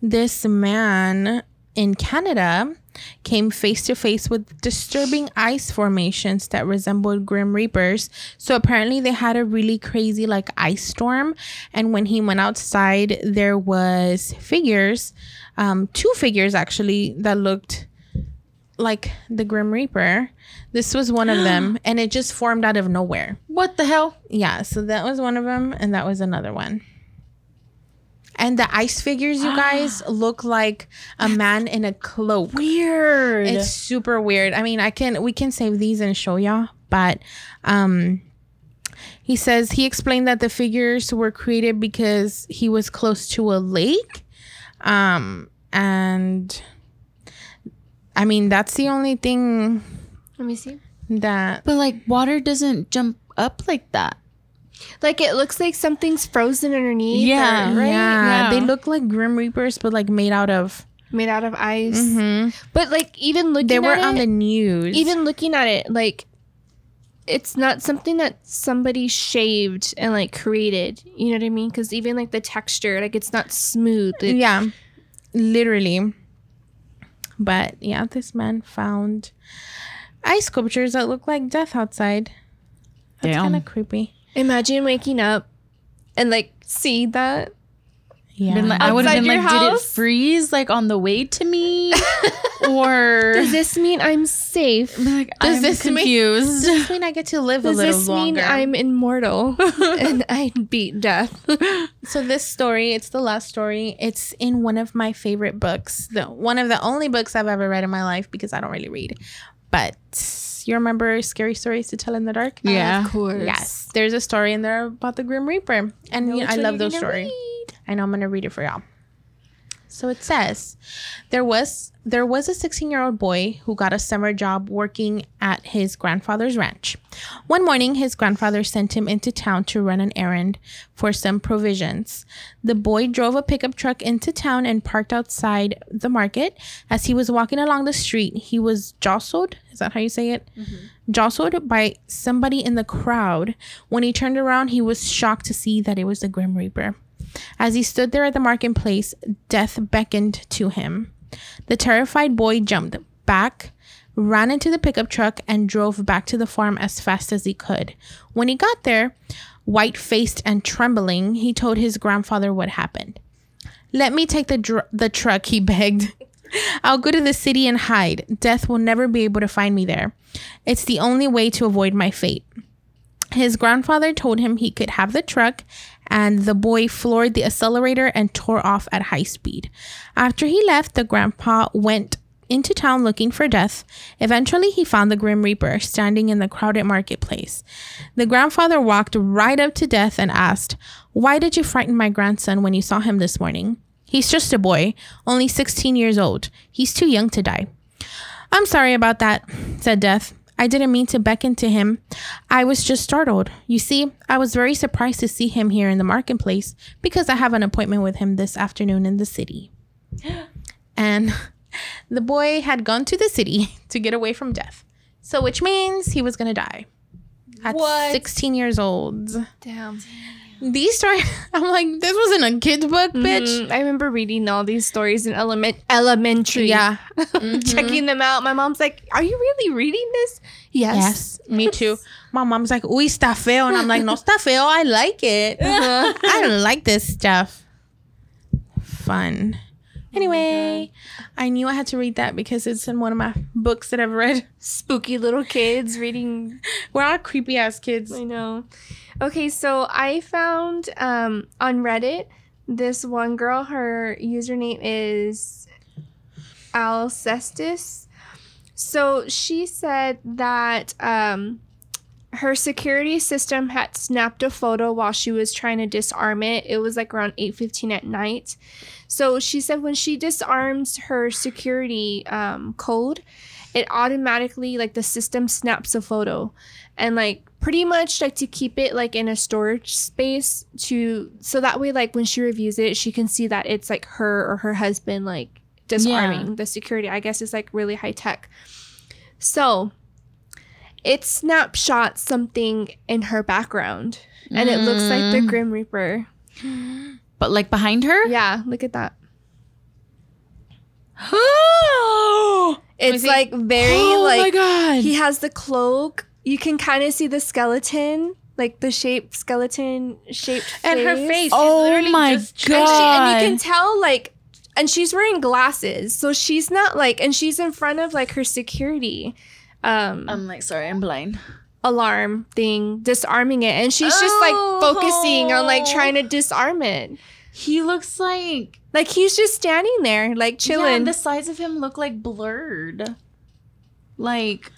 this man in Canada came face to face with disturbing ice formations that resembled grim reapers. So apparently they had a really crazy like ice storm and when he went outside there was figures um two figures actually that looked like the grim reaper. This was one of them and it just formed out of nowhere. what the hell? Yeah, so that was one of them, and that was another one. And the ice figures, you guys, look like a man in a cloak. Weird. It's super weird. I mean, I can we can save these and show y'all, but um he says he explained that the figures were created because he was close to a lake. Um and I mean, that's the only thing Let me see. that but like water doesn't jump up like that. Like it looks like something's frozen underneath. Yeah, or- right. yeah, they look like grim reapers but like made out of made out of ice. Mhm. But like even looking They were at on it, the news. even looking at it, like it's not something that somebody shaved and like created. You know what I mean? Because even like the texture, like it's not smooth. It- yeah, literally. But yeah, this man found ice sculptures that look like death outside. That's kind of creepy. Imagine waking up and like see that. Yeah. Been like, I would have Outside been your like, did it freeze like on the way to me, or Does this mean I'm safe? like Does I'm this mean- confused? Does this mean I get to live a little longer? Does this mean I'm immortal and I beat death? So this story, it's the last story. It's in one of my favorite books. The one of the only books I've ever read in my life because I don't really read. But you remember Scary Stories to Tell in the Dark? yeah, of course. Yes. There's a story in there about the Grim Reaper. And you know, I love those stories. I know I'm gonna read it for y'all. So it says there was there was a 16 year old boy who got a summer job working at his grandfather's ranch. One morning, his grandfather sent him into town to run an errand for some provisions. The boy drove a pickup truck into town and parked outside the market. As he was walking along the street, he was jostled. Is that how you say it? Mm-hmm. Jostled by somebody in the crowd. When he turned around, he was shocked to see that it was the Grim Reaper. As he stood there at the marketplace, death beckoned to him. The terrified boy jumped back, ran into the pickup truck, and drove back to the farm as fast as he could. When he got there, white faced and trembling, he told his grandfather what happened. Let me take the dr- the truck, he begged. I'll go to the city and hide. Death will never be able to find me there. It's the only way to avoid my fate. His grandfather told him he could have the truck, and the boy floored the accelerator and tore off at high speed. After he left, the grandpa went into town looking for death. Eventually, he found the Grim Reaper standing in the crowded marketplace. The grandfather walked right up to Death and asked, Why did you frighten my grandson when you saw him this morning? He's just a boy, only 16 years old. He's too young to die. I'm sorry about that, said Death. I didn't mean to beckon to him. I was just startled. You see, I was very surprised to see him here in the marketplace because I have an appointment with him this afternoon in the city. And the boy had gone to the city to get away from death. So, which means he was going to die at What? 16 years old. Damn. These stories, I'm like, this wasn't a kid's book, bitch. Mm, I remember reading all these stories in element elementary. Yeah. Checking them out. My mom's like, Are you really reading this? Yes. Yes, me too. My mom's like, uy, está feo. And I'm like, no está feo. I like it. I like this stuff. Fun. Anyway, I knew I had to read that because it's in one of my books that I've read. Spooky little kids reading We're all creepy ass kids. I know. Okay, so I found um, on Reddit this one girl. Her username is Alcestis. So she said that um, her security system had snapped a photo while she was trying to disarm it. It was like around eight fifteen at night. So she said when she disarms her security um, code, it automatically like the system snaps a photo and like pretty much like to keep it like in a storage space to so that way like when she reviews it she can see that it's like her or her husband like disarming the security i guess it's like really high tech so it snapshot something in her background and it looks like the mm. grim reaper but like behind her. yeah look at that oh it's see. like very oh my like god. he has the cloak you can kind of see the skeleton like the shape skeleton shaped and her face. Oh literally my just- and, she, and you can tell like and she's wearing glasses so she's not like and she's in front of like her security um I'm like, sorry, I'm blind. alarm thing disarming it and she's just like focusing on like Oh. trying to disarm it He looks like like he's just standing there like Yeah, chilling and the sides of him look like blurred. Like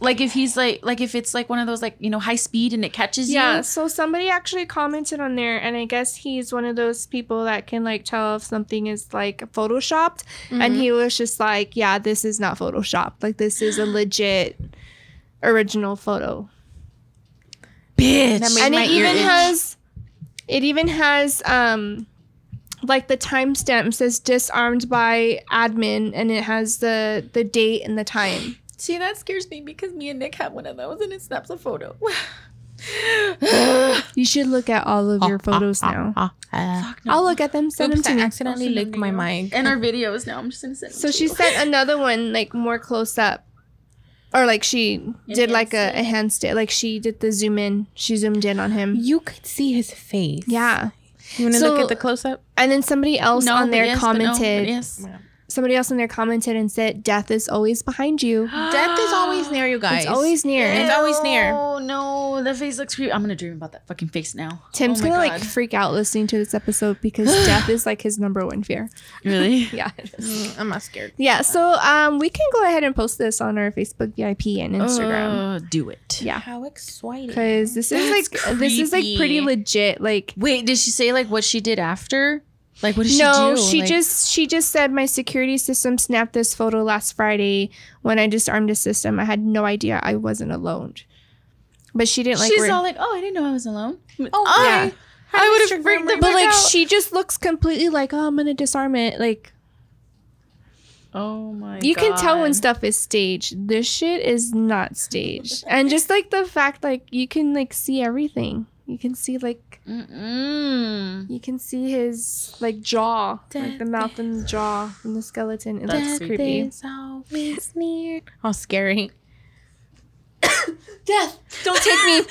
like if he's like like if it's like one of those like, you know, high speed and it catches Yeah, you. so somebody actually commented on there, and I guess he's one of those people that can like tell if something is like photoshopped. And he was just like, "Yeah, this is not photoshopped. Like this is a legit original photo." bitch. And it even itch. has, it even has um, like the timestamp says disarmed by admin, and it has the the date and the time. See, that scares me because me and Nick have one of those and it snaps a photo. You should look at all of your photos now. Fuck no. I'll look at them. Send Oops, them to I me. accidentally I'll licked my to mic. and our videos now. I'm just gonna send them So to she you. sent another one like more close up. Or like she did like a enhanced it. Like she did the zoom in. She zoomed in on him. You could see his face. Yeah. You want to So- look at the close up? And then somebody else on but there yes, but no, but commented. yes. Somebody else in there commented and said, "Death is always behind you. Death is always near you guys. It's always near." It's always near. Oh no, the face looks creepy. I'm gonna dream about that fucking face now. Tim's oh gonna like freak out listening to this episode because death is like his number one fear. really. Yeah. Mm, I'm not scared. Yeah. So um, we can go ahead and post this on our Facebook VIP and Instagram. Uh, do it. yeah. How exciting. Because this is That's like this is like pretty legit. Like Wait, did she say like what she did after? Like what did no, she do? No, she Like- just she just said my security system snapped this photo last Friday when I disarmed the system. I had no idea I wasn't alone. But she didn't like. She's re- all like, oh, I didn't know I was alone. Oh, oh yeah. I would have freaked the But like out. she just looks completely like, oh, I'm gonna disarm it. Like Oh my. you can tell when stuff is staged. This shit is not staged. and just like the fact like you can like see everything. You can see like Mm-mm. you can see his like jaw, like the mouth and the jaw and the skeleton. And that's Death creepy. always near. How scary. Death, don't take me.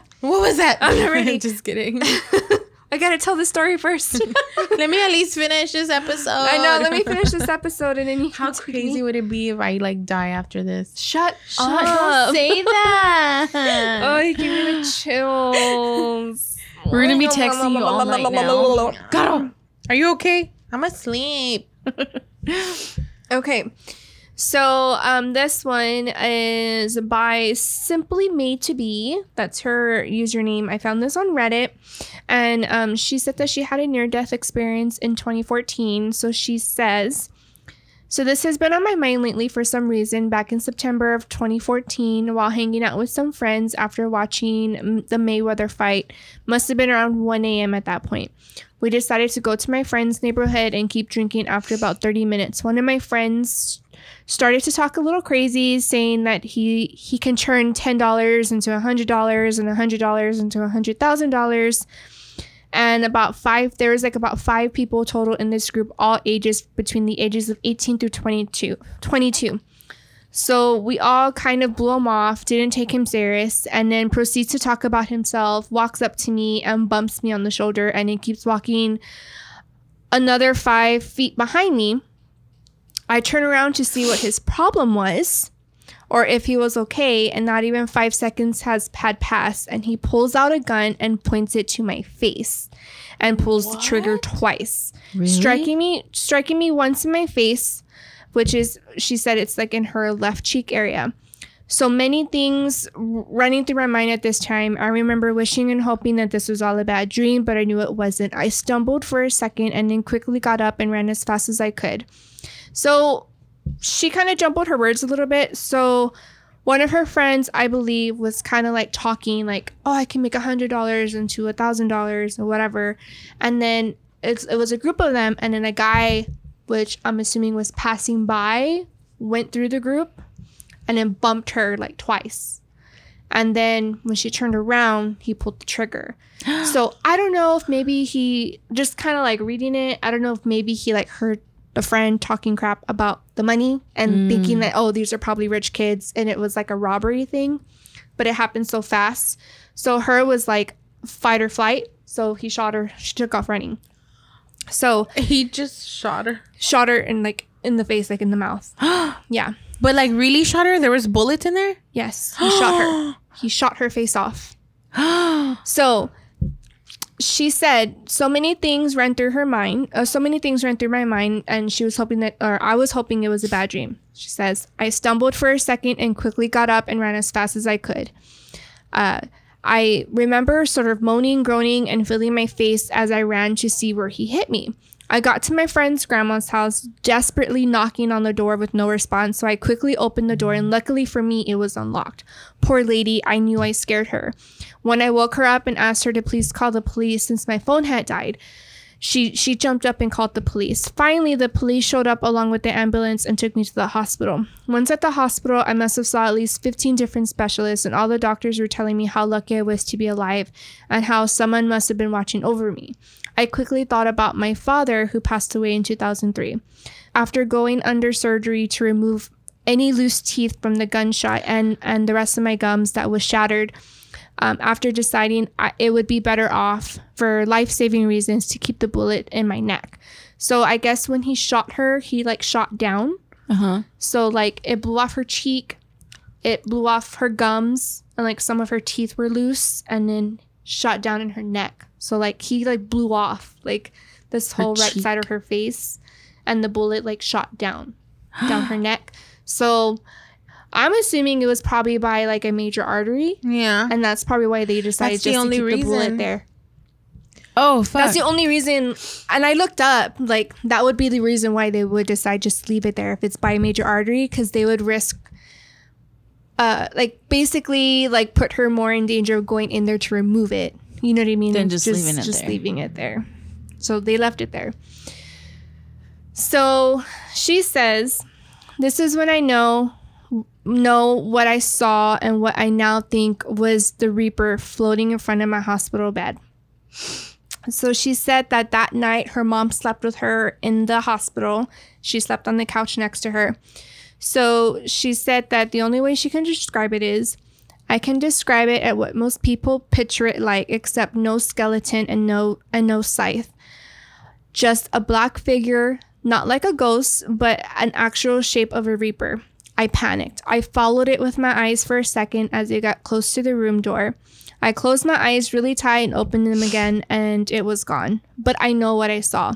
What was that? I'm not ready. Just kidding. I gotta tell the story first. let me at least finish this episode. I know. Let me finish this episode and then you How can take crazy me. would it be if I like die after this? Shut, Don't up. say that. Oh, you give me the chills. We're gonna be texting you all night now. Caro, are you okay? I'm asleep. Okay. So um this one is by Simply Made to Be. That's her username. I found this on Reddit. And um she said that she had a near death experience in 2014. So she says so this has been on my mind lately for some reason. Back in September of 2014, while hanging out with some friends after watching the Mayweather fight, must have been around 1 a.m. at that point. We decided to go to my friend's neighborhood and keep drinking after about 30 minutes. One of my friends started to talk a little crazy, saying that he he can turn ten dollars into a hundred dollars and a hundred dollars into a hundred thousand dollars. And about five, there was like about five people total in this group, all ages between the ages of 18 through 22. 22. So we all kind of blew him off, didn't take him serious, and then proceeds to talk about himself, walks up to me and bumps me on the shoulder, and he keeps walking another five feet behind me. I turn around to see what his problem was or if he was okay, and not even five seconds has had passed, and he pulls out a gun and points it to my face and pulls the trigger twice. Striking me striking me once in my face, which is she said it's like in her left cheek area. So many things running through my mind at this time. I remember wishing and hoping that this was all a bad dream, but I knew it wasn't. I stumbled for a second and then quickly got up and ran as fast as I could. So she kind of jumbled her words a little bit. So one of her friends, I believe, was kind of like talking like, "Oh, I can make a hundred dollars into a thousand dollars or whatever," and then it's, it was a group of them, and then a guy, which I'm assuming was passing by, went through the group, and then bumped her like twice. And then when she turned around, he pulled the trigger. so I don't know if maybe he just kind of like reading it. I don't know if maybe he like heard a friend talking crap about the money and thinking mm. that oh these are probably rich kids and it was like a robbery thing, but it happened so fast. So her was like fight or flight. So he shot her. She took off running. So He just shot her. shot her in like in the face, like in the mouth. yeah. But like really shot her? There was bullets in there? Yes, he shot her. He shot her face off. So she said so many things ran through her mind. Uh, so many things ran through my mind, and she was hoping that, or I was hoping it was a bad dream. She says, I stumbled for a second and quickly got up and ran as fast as I could. Uh, I remember sort of moaning, groaning, and feeling my face as I ran to see where he hit me. I got to my friend's grandma's house, desperately knocking on the door with no response, so I quickly opened the door, and luckily for me, it was unlocked. Poor lady, I knew I scared her. When I woke her up and asked her to please call the police since my phone had died, she she jumped up and called the police. Finally, the police showed up along with the ambulance and took me to the hospital. Once at the hospital, I must have saw at least 15 different specialists and all the doctors were telling me how lucky I was to be alive and how someone must have been watching over me. I quickly thought about my father who passed away in 2003. After going under surgery to remove any loose teeth from the gunshot and and the rest of my gums that was shattered, um, after deciding I, it would be better off for life saving reasons to keep the bullet in my neck. So I guess when he shot her, he like shot down. Uh huh. So like it blew off her cheek, it blew off her gums, and like some of her teeth were loose, and then shot down in her neck. So like he like blew off like this Her whole right cheek. side of her face, and the bullet like shot down down her neck. So I'm assuming it was probably by like a major artery, Yeah. and that's probably why they decided That's the just only to keep the bullet there. Oh fuck. That's the only reason. And I looked up, like, that would be the reason why they would decide just to leave it there if it's by a major artery, because they would risk, uh, like, basically, like, put her more in danger of going in there to remove it. You know what I mean? Than just leaving it just there. leaving it there. So they left it there. So she says, "This is when I know." Know what I saw and what I now think was the Reaper floating in front of my hospital bed. So she said that that night her mom slept with her in the hospital. She slept on the couch next to her. So she said that the only way she can describe it is I can describe it at what most people picture it like, except no skeleton and no and no scythe. Just a black figure, not like a ghost, but an actual shape of a reaper. I panicked. I followed it with my eyes for a second as it got close to the room door. I closed my eyes really tight and opened them again, and it was gone. But I know what I saw.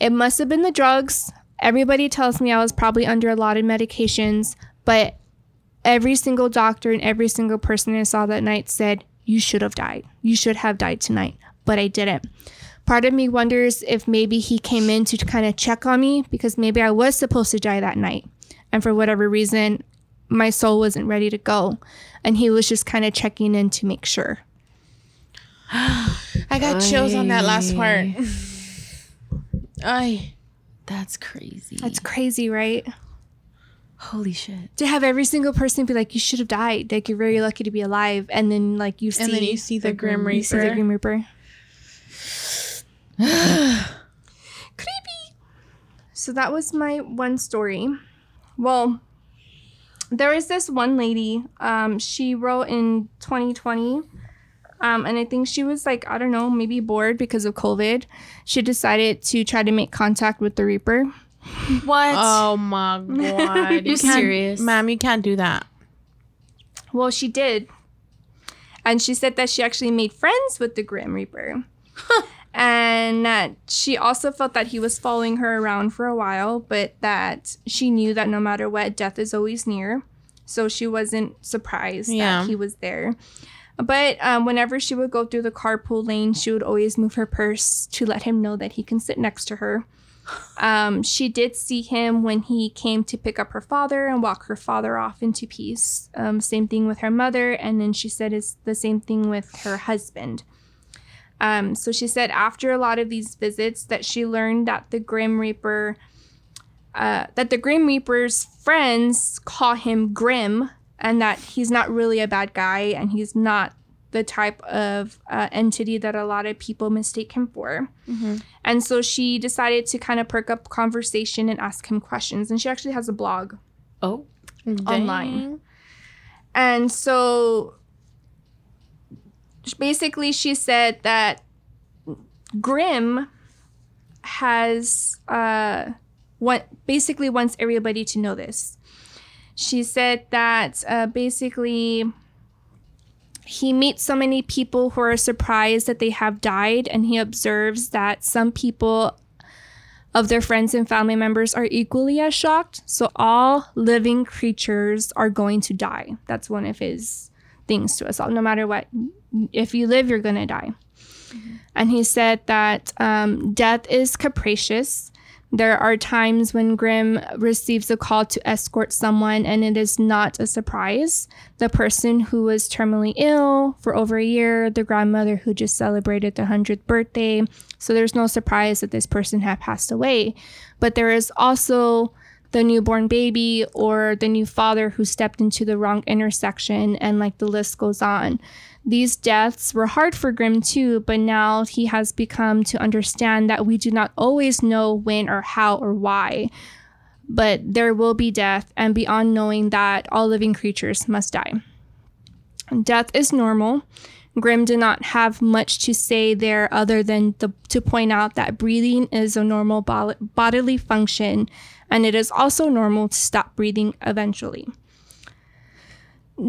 It must have been the drugs. Everybody tells me I was probably under a lot of medications, but every single doctor and every single person I saw that night said, You should have died. You should have died tonight. But I didn't. Part of me wonders if maybe he came in to kind of check on me because maybe I was supposed to die that night. And for whatever reason, my soul wasn't ready to go. And he was just kind of checking in to make sure. I got chills on that last part. I. That's crazy. That's crazy, right? Holy shit. To have every single person be like, you should have died. Like, you're very lucky to be alive. And then, like, you see, And then you see the Grim Reaper. you see the Grim Reaper. Creepy. So that was my one story. Well, there is this one lady. Um, she wrote in 2020. Um, and I think she was like, I don't know, maybe bored because of COVID. She decided to try to make contact with the Reaper. What? Oh my god. you can't- serious? Ma'am, you can't do that. Well, she did. And she said that she actually made friends with the Grim Reaper. and that she also felt that he was following her around for a while, but that she knew that no matter what, death is always near. So she wasn't surprised Yeah. that he was there. But um, whenever she would go through the carpool lane, she would always move her purse to let him know that he can sit next to her. Um, she did see him when he came to pick up her father and walk her father off into peace. Um, same thing with her mother, and then she said it's the same thing with her husband. Um, so she said after a lot of these visits that she learned that the Grim Reaper, uh, that the Grim Reaper's friends call him Grim, and that he's not really a bad guy, and he's not the type of uh, entity that a lot of people mistake him for. And so she decided to kind of perk up conversation and ask him questions. And she actually has a blog Oh. online. And so basically, she said that Grimm has uh, what basically wants everybody to know this. She said that uh, basically he meets so many people who are surprised that they have died, and he observes that some people of their friends and family members are equally as shocked. So all living creatures are going to die. That's one of his things to us all. No matter what, if you live, you're going to die. And he said that um, death is capricious. There are times when Grimm receives a call to escort someone, and it is not a surprise. The person who was terminally ill for over a year, the grandmother who just celebrated the 100th birthday. So there's no surprise that this person had passed away. But there is also the newborn baby or the new father who stepped into the wrong intersection, and like the list goes on. These deaths were hard for Grimm too, but now he has become to understand that we do not always know when or how or why. But there will be death, and beyond knowing that all living creatures must die. Death is normal. Grimm did not have much to say there other than the, to point out that breathing is a normal bo- bodily function and it is also normal to stop breathing eventually.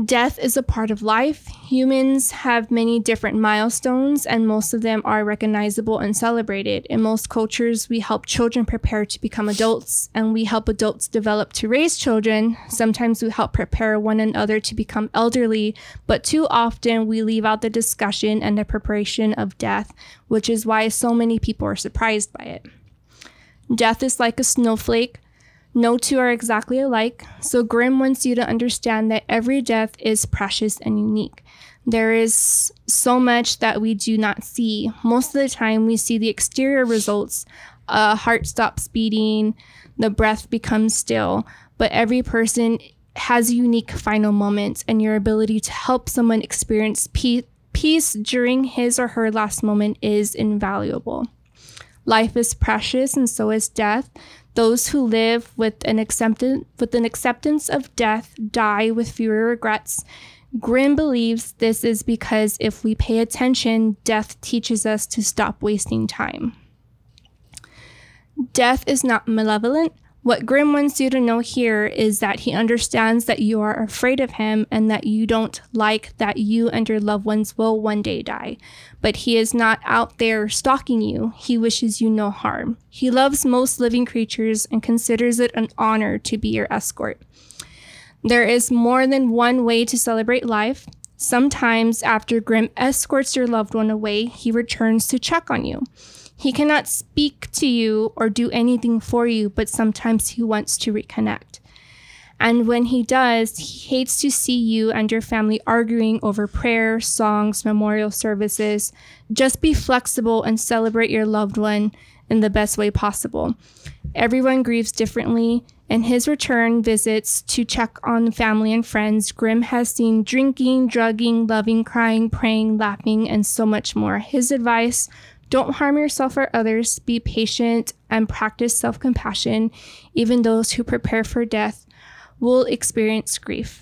Death is a part of life. Humans have many different milestones, and most of them are recognizable and celebrated. In most cultures, we help children prepare to become adults, and we help adults develop to raise children. Sometimes we help prepare one another to become elderly, but too often we leave out the discussion and the preparation of death, which is why so many people are surprised by it. Death is like a snowflake no two are exactly alike, so Grimm wants you to understand that every death is precious and unique. There is so much that we do not see. Most of the time, we see the exterior results. A heart stops beating, the breath becomes still, but every person has unique final moments, and your ability to help someone experience peace, peace during his or her last moment is invaluable. Life is precious, and so is death. Those who live with an acceptance with an acceptance of death die with fewer regrets. Grimm believes this is because if we pay attention, death teaches us to stop wasting time. Death is not malevolent. What Grimm wants you to know here is that he understands that you are afraid of him and that you don't like that you and your loved ones will one day die. But he is not out there stalking you. He wishes you no harm. He loves most living creatures and considers it an honor to be your escort. There is more than one way to celebrate life. Sometimes, after Grimm escorts your loved one away, he returns to check on you. He cannot speak to you or do anything for you, but sometimes he wants to reconnect. And when he does, he hates to see you and your family arguing over prayer, songs, memorial services. Just be flexible and celebrate your loved one in the best way possible. Everyone grieves differently. In his return visits to check on family and friends, Grimm has seen drinking, drugging, loving, crying, praying, laughing, and so much more. His advice don't harm yourself or others, be patient, and practice self compassion. Even those who prepare for death will experience grief.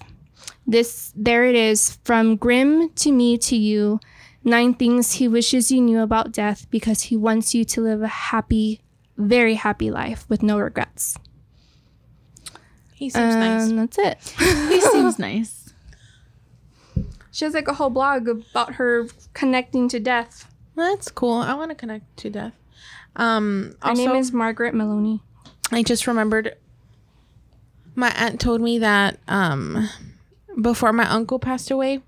This, there it is, from Grimm to me to you. Nine things he wishes you knew about death because he wants you to live a happy, very happy life with no regrets. He seems nice. And that's it. He seems nice. She has like a whole blog about her connecting to death. That's cool. I want to connect to death. Um, Her also, name is Margaret Maloney. I just remembered my aunt told me that um, before my uncle passed away,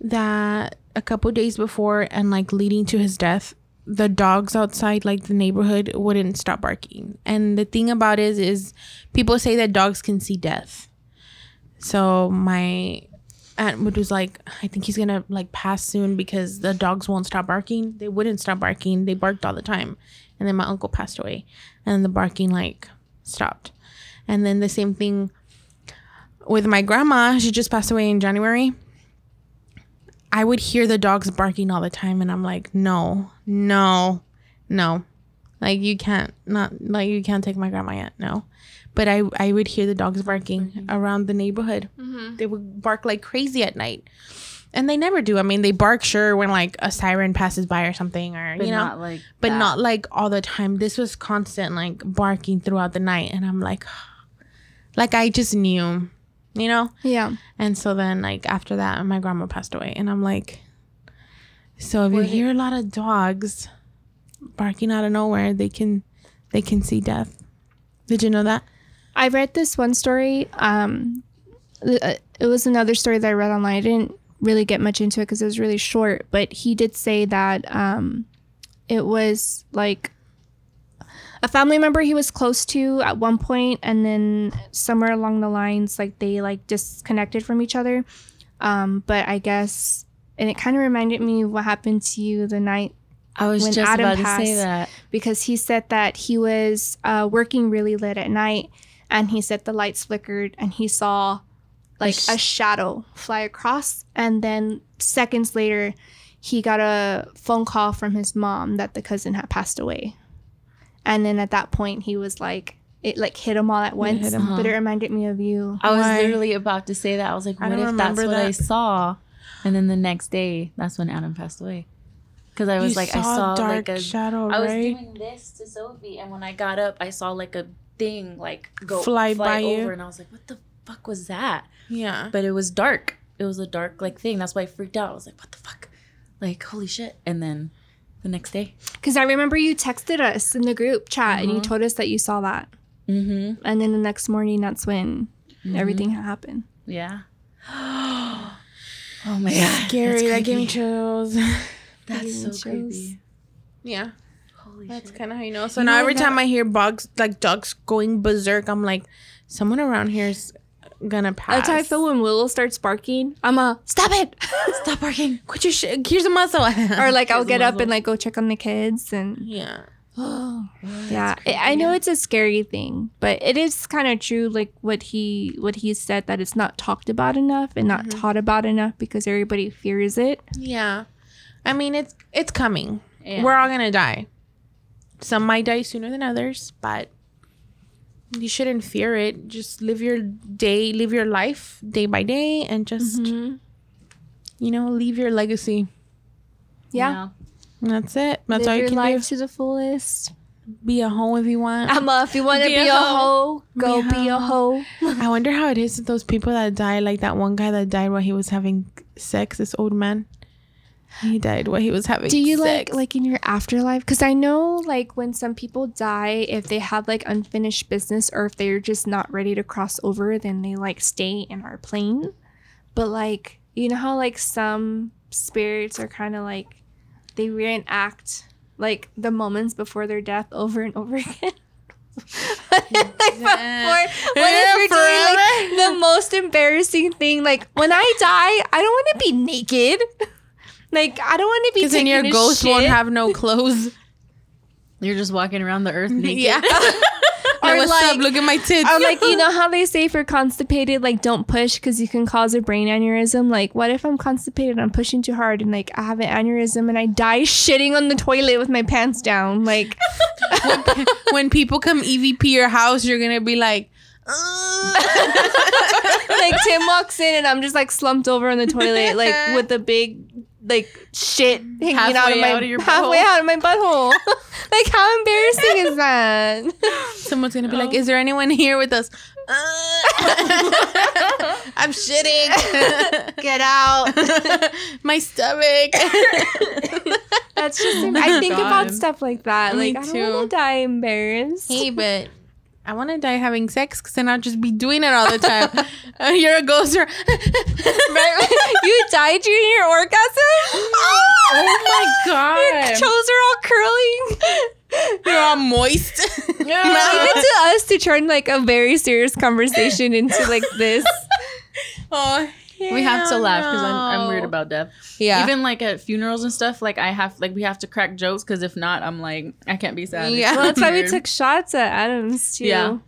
that a couple days before and like leading to his death, the dogs outside like the neighborhood wouldn't stop barking. And the thing about it is, is people say that dogs can see death. So my aunt was like, I think he's gonna like pass soon because the dogs won't stop barking. They wouldn't stop barking. They barked all the time. And then my uncle passed away, and the barking like stopped. And then the same thing with my grandma. She just passed away in January. I would hear the dogs barking all the time, and I'm like, no, no, no, like you can't not like you can't take my grandma yet, no. But I I would hear the dogs barking around the neighborhood. Mm-hmm. They would bark like crazy at night, and they never do. I mean, they bark sure when like a siren passes by or something, or But you know, not like but that. not like all the time. This was constant like barking throughout the night, and I'm like, like I just knew, you know. Yeah. And so then, like after that, my grandma passed away, and I'm like, so if you hear a lot of dogs barking out of nowhere, they can they can see death. Did you know that? I read this one story. Um, uh, it was another story that I read online. I didn't really get much into it because it was really short, but he did say that um, it was like a family member he was close to at one point, and then somewhere along the lines, like they like disconnected from each other. Um, but I guess, and it kind of reminded me of what happened to you the night I was when just Adam about to passed, say that. because he said that he was uh, working really late at night and he said the lights flickered and he saw like sh- a shadow fly across and then seconds later he got a phone call from his mom that the cousin had passed away and then at that point he was like it like hit them all at once. 'em But it reminded me of you. I was Why? literally about to say that. I was like, what if that's what I saw? And then the next day, that's when Adam passed away. Because I was You like, I saw dark like a shadow, I was right? doing this to Sophie, and when I got up, I saw like a thing like go Fly by you. over, and I was like, "What the fuck was that?" yeah. But it was dark. It was a dark like thing. That's why I freaked out. I was like, "What the fuck?" Like, holy shit! And then the next day, Because I remember you texted us in the group chat and you told us that you saw that. mm-hmm. And then the next morning, that's when everything happened. yeah. oh my god, Scary. That gave me chills. That's so chills. creepy. yeah. Holy That's kind of how you know. So You now know every that- time I hear bugs, like dogs going berserk, I'm like, someone around here is gonna pass. That's how I feel when Willow starts barking. I'm a stop it, Stop barking. Quit your shit. Here's a muscle. or like I'll get up and like go check on the kids and yeah. yeah I I know it's a scary thing but it is kind of true like what he what he said that it's not talked about enough and not mm-hmm. taught about enough because everybody fears it Yeah. I mean, it's it's coming. Yeah. We're all gonna die. Some might die sooner than others, but you shouldn't fear it. Just live your day, live your life day by day, and just Mm-hmm. you know leave your legacy. yeah And That's it. That's live all you your can life to the fullest. Be a hoe if you want. Emma if you want to Be be, a a hoe. hoe go Be a be a hoe I wonder how it is with those people that die. Like that one guy that died while he was having sex. This old man. He died while he was having. do you sex. like like in your afterlife? Because i know like when some people die if they have like unfinished business or if they're just not ready to cross over then they like stay in our plane. But like you know how like some spirits are kind of like they reenact like the moments before their death over and over again? Like before, what if you're doing like the most embarrassing thing like when i die i don't want to be naked like i don't want to be Because then your ghost shit. won't have no clothes. You're just walking around the earth naked. yeah. Or what's like- up? Look at my tits. or like you know how they say if you're constipated like don't push because you can cause a brain aneurysm like what if i'm constipated and i'm pushing too hard and like i have an aneurysm and i die shitting on the toilet with my pants down like when people come EVP your house, you're gonna be like, like tim walks in and i'm just like slumped over on the toilet like with the big like shit hanging out of my out of your halfway butthole. out of my butthole like how embarrassing is that someone's gonna be like, oh. is there anyone here with us? I'm shitting. get out my stomach. that's just i think about stuff like that Me like i don't want to die embarrassed hey, but I want to die having sex because then I'll just be doing it all the time. You're a ghost. Or- you died during your orgasm? oh my god. Your toes are all curling. You're all moist. Leave it to us to turn like a very serious conversation into like this. oh, We have to laugh because I'm, I'm weird about death. Yeah. Even like at funerals and stuff, like I have like we have to crack jokes because if not, I'm like I can't be sad. Yeah. Well, that's why we took shots at Adams too. Yeah.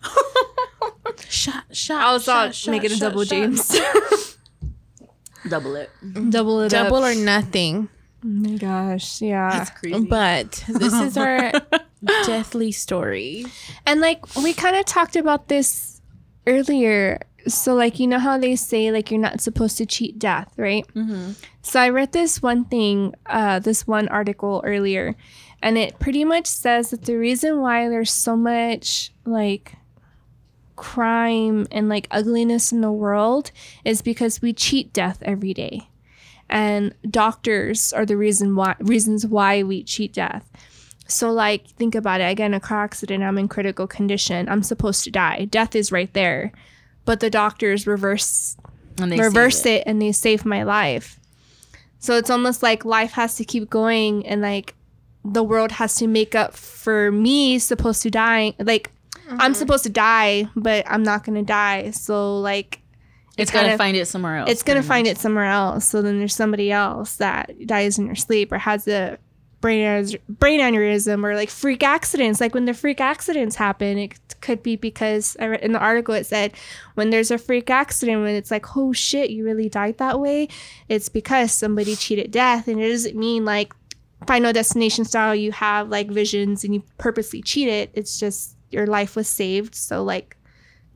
shot, shot. I was shot, shot, make it a double shot. James. double it. Mm-hmm. double it Double up. or nothing. Oh my gosh, yeah. That's crazy. But this is our deathly story. And like we kind of talked about this earlier. So like you know how they say like you're not supposed to cheat death, right? mm-hmm. So I read this one thing, uh, this one article earlier, and it pretty much says that the reason why there's so much like crime and like ugliness in the world is because we cheat death every day. And doctors are the reason why reasons why we cheat death. So like think about it, I get in a car accident, I'm in critical condition, I'm supposed to die. Death is right there. But the doctors reverse And they reverse save it. and they save my life. So it's almost like life has to keep going and like the world has to make up for me supposed to die. Like I'm mm-hmm. supposed to die, but I'm not gonna die. So like It's kind gonna find it somewhere else. it's gonna find much. it somewhere else. So then there's somebody else that dies in your sleep or has a brain brain aneurysm or like freak accidents. Like when the freak accidents happen, it could be because read in the article it said when there's a freak accident when it's like oh shit you really died that way, it's because somebody cheated death, and it doesn't mean like Final Destination style you have like visions and you purposely cheat it. It's just your life was saved. So like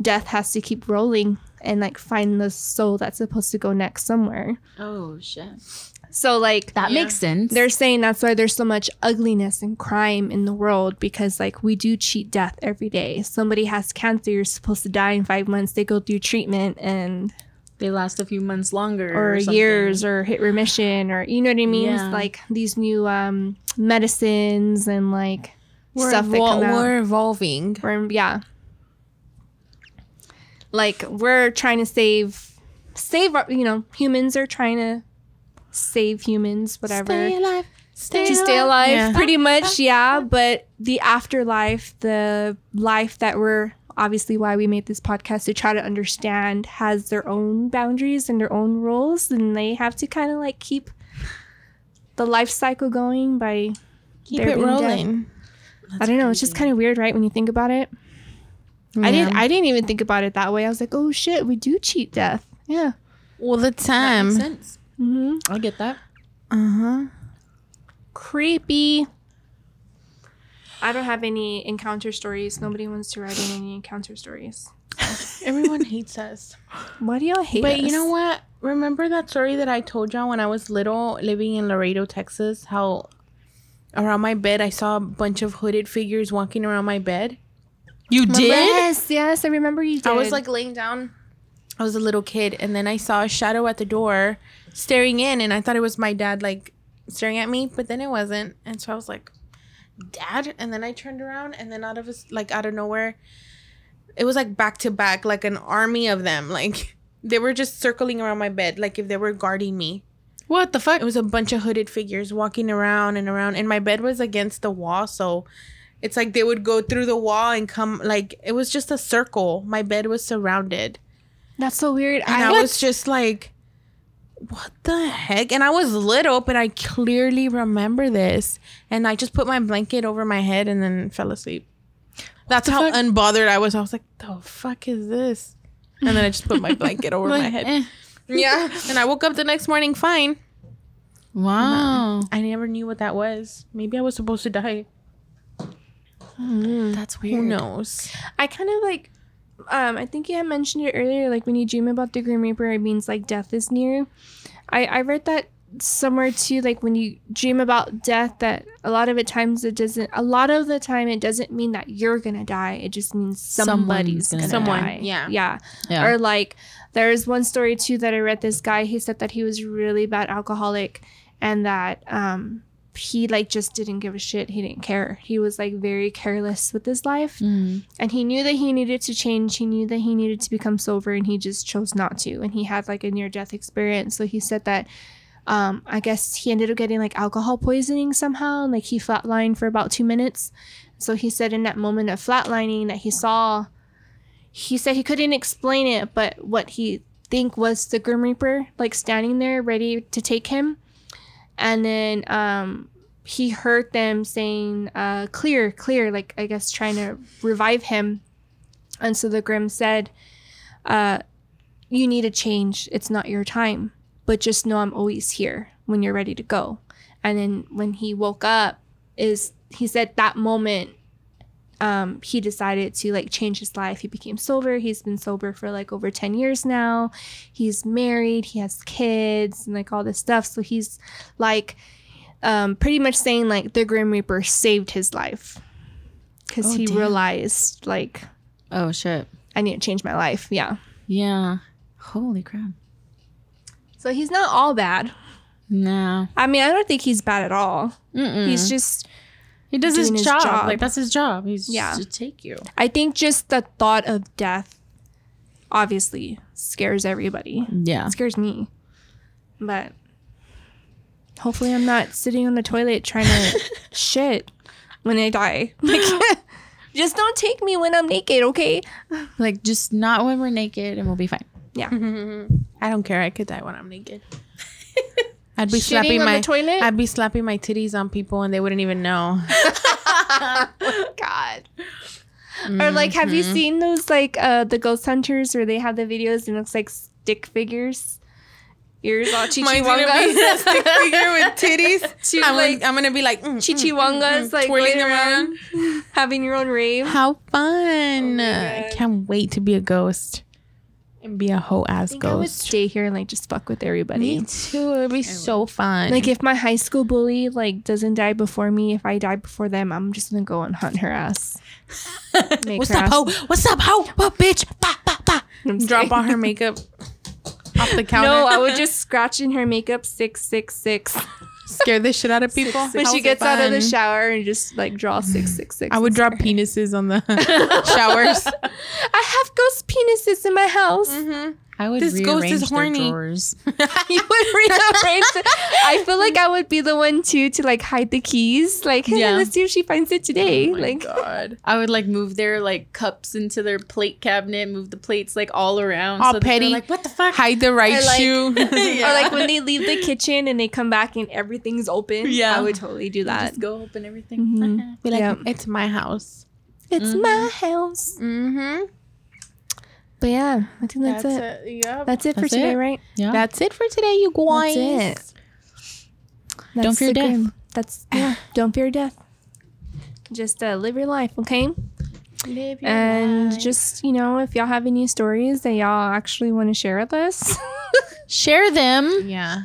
death has to keep rolling and like find the soul that's supposed to go next somewhere. Oh shit. So like That makes sense. they're saying that's why there's so much ugliness and crime in the world because like we do cheat death every day. Somebody has cancer, you're supposed to die in five months. They go through treatment and they last a few months longer or, something. years or hit remission or you know what I mean? Yeah. Like these new um medicines and like We're, stuff that come out. we're evolving. We're, yeah. Like we're trying to save save our- you know, humans are trying to save humans, whatever. Stay alive. Stay to stay alive Yeah. pretty much yeah but the afterlife the life that we're obviously why we made this podcast to try to understand has their own boundaries and their own rules and they have to kind of like keep the life cycle going by Keep They're it being dead. rolling. i don't know it's just kind of weird right when you think about it i didn't i didn't even think about it that way i was like oh shit we do cheat death yeah All the That time. Makes sense. hmm I get that. Uh huh. creepy i don't have any encounter stories nobody wants to write in any encounter stories Everyone hates us. Why do y'all hate But us? But you know what? Remember that story that I told y'all when I was little, living in Laredo, Texas? How around my bed I saw a bunch of hooded figures walking around my bed. You did? Yes, yes, I remember you did. I was like laying down. I was a little kid, and then I saw a shadow at the door staring in, and I thought it was my dad, like staring at me, but then it wasn't. And so I was like, "Dad!" And then I turned around, and then out of his, like out of nowhere, it was like back to back, like an army of them. Like they were just circling around my bed, like if they were guarding me. What the fuck? It was a bunch of hooded figures walking around and around, and my bed was against the wall, so it's like they would go through the wall and come. Like it was just a circle. My bed was surrounded, That's so weird. and I, I, was just like, "What the heck?" And I was little, but I clearly remember this, and I just put my blanket over my head and then fell asleep. That's how fuck? unbothered I was. I was like, "The fuck is this?" And then I just put my blanket over my head. eh. Yeah, and I woke up the next morning fine. Wow. I never knew what that was. Maybe I was supposed to die. That's weird. Who knows? I kind of like. Um, I think you had mentioned it earlier. Like when you dream about the Grim Reaper, it means like death is near. I I read that somewhere too. Like when you dream about death, that a lot of it times it doesn't. A lot of the time, it doesn't mean that you're gonna die. It just means somebody's Someone's gonna, Someone, die. yeah. yeah. Yeah. Or like there's one story too that I read this guy he said that he was really bad alcoholic and that um he like just didn't give a shit. He didn't care. He was like very careless with his life Mm. and he knew that he needed to change. He knew that he needed to become sober and he just chose not to. And he had like a near death experience. So he said that um I guess he ended up getting like alcohol poisoning somehow and like he flatlined for about 2 minutes. So he said in that moment of flatlining that he saw he said he couldn't explain it, but what he think was the Grim Reaper, like standing there ready to take him. And then um, he heard them saying, uh, "Clear, clear!" Like I guess trying to revive him. And so the Grim said, uh, "You need a change. It's not your time, but just know I'm always here when you're ready to go." And then when he woke up, is he said that moment um, he decided to like change his life. He became sober. He's been sober for like over 10 years now. He's married, he has kids, and like all this stuff. So he's like um, pretty much saying like the Grim Reaper saved his life because Oh, he damn. realized like Oh shit. I need to change my life. Yeah. Yeah. Holy crap. So he's not all bad. No. I mean, I don't think he's bad at all. Mm-mm. He's just, he does his, his job. job. Like that's his job. He's Yeah. to take you. I think just the thought of death obviously scares everybody. Yeah. It scares me. But hopefully I'm not sitting on the toilet trying to shit when I die. Like just don't take me when I'm naked, okay? Like just not when we're naked and we'll be fine. Yeah. I don't care. I could die when I'm naked. I'd be slapping my toilet? I'd be slapping my titties on people and they wouldn't even know. God. Or like have you seen those like uh the ghost hunters where they have the videos and it looks like stick figures? ears all gonna chichiwangas. a stick figure with titties. She, I'm, like, like, I'm gonna be like mm, mm, chichiwangas, mm, like twirling around, having your own rave. How fun! God. Can't wait to be a ghost and be a whole ass I think I would stay here and like just fuck with everybody. Me too. It'd be so fun. Like if my high school bully like doesn't die before me, if I die before them, I'm just gonna go and hunt her ass. What's her up, ass- ho? What's up, ho? What, bitch? Bah, bah, bah. Drop on her makeup off the counter. No, I would just scratch in her makeup six six six scare the shit out of people. when she gets out of the shower and just like draw six six six. I would drop penises on the showers. I have ghost penises in my house. I would This ghost rearrange is their drawers. you would rearrange. I feel like I would be the one too to like hide the keys. Like, hey, Yeah. let's see if she finds it today. Oh like, God. I would like move their like cups into their plate cabinet, move the plates like all around. All they're petty. Like what the fuck? Hide the right Or, like- shoe. or like when they leave the kitchen and they come back and everything's open. Yeah. I would totally do that. Just go open everything. Mhm. Be like, Yeah. it's my house. It's my house. Mm-hmm. But yeah, I think that's, it. it. Yep. That's it for That's today, it. right? Yeah. That's it for today, you guys. That's it. Don't fear death. grim. That's yeah. Don't fear death. Just uh, live your life, okay? Live your And life. just you know, if y'all have any stories that y'all actually want to share with us. Share them. yeah.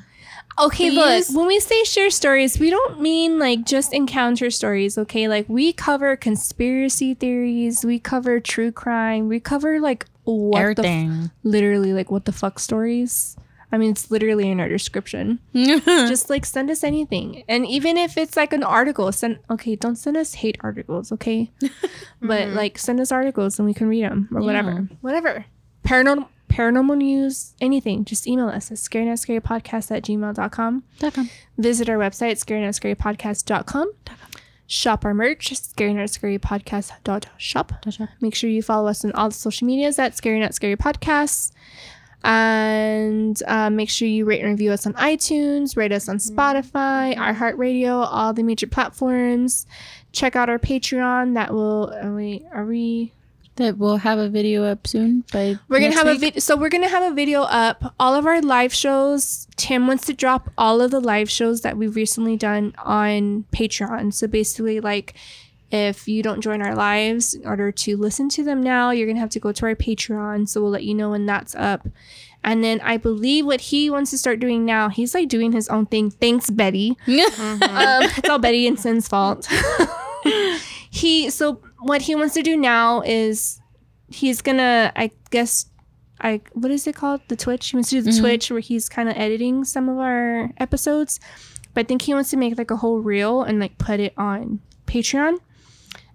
Okay, Please? look, when we say share stories, we don't mean like just encounter stories, okay? Like we cover conspiracy theories, we cover true crime, we cover like what the f- Everything. literally like what the fuck stories. I mean, it's literally in our description. just like send us anything. And even if it's like an article, send okay, don't send us hate articles, okay? but like send us articles and we can read them or whatever. Whatever. Paranormal paranormal news, anything, just email us at scarednotscarypodcast at gmail.com. Visit our website, scarednotscarypodcast.com. Shop our merch, Scary Not Scary Podcast Shop. Make sure you follow us on all the social medias at Scary Not Scary Podcasts. And uh, make sure you rate and review us on iTunes, rate us on Spotify, iHeartRadio, all the major platforms. Check out our Patreon. That will. Are we? Are we? That we'll have a video up soon. By We're gonna have a video. So we're gonna have a video up. All of our live shows. Tim wants to drop all of the live shows that we've recently done on Patreon. So basically, like, if you don't join our lives in order to listen to them now, you're gonna have to go to our Patreon. So we'll let you know when that's up. And then I believe what he wants to start doing now, he's like doing his own thing. Thanks, Betty. um, it's all Betty and Sin's fault. he so what he wants to do now is he's gonna I guess I what is it called? The Twitch? He wants to do the Twitch where he's kind of editing some of our episodes, but I think he wants to make like a whole reel and like put it on Patreon,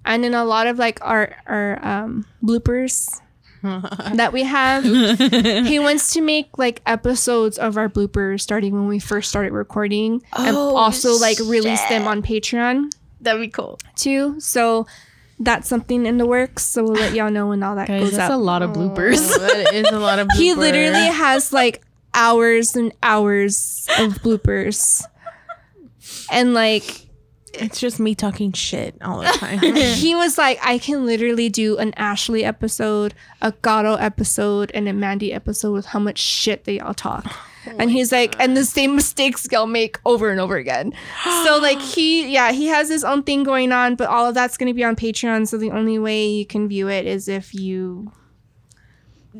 and then a lot of like our our um, bloopers that we have. he wants to make like episodes of our bloopers starting when we first started recording, and Oh, also like release them on Patreon That'd be cool. too. So that's something in the works. So we'll let y'all know when all that Guys, goes that's up. a lot of oh, bloopers. Oh, that is a lot of he literally has like hours and hours of bloopers. And like It's just me talking shit all the time. he was like, I can literally do an Ashley episode, a Gato episode, and a Mandy episode with how much shit they all talk. Oh and he's like, and the same mistakes y'all make over and over again. so like he, yeah, he has his own thing going on, but all of that's gonna be on Patreon. So the only way you can view it is if you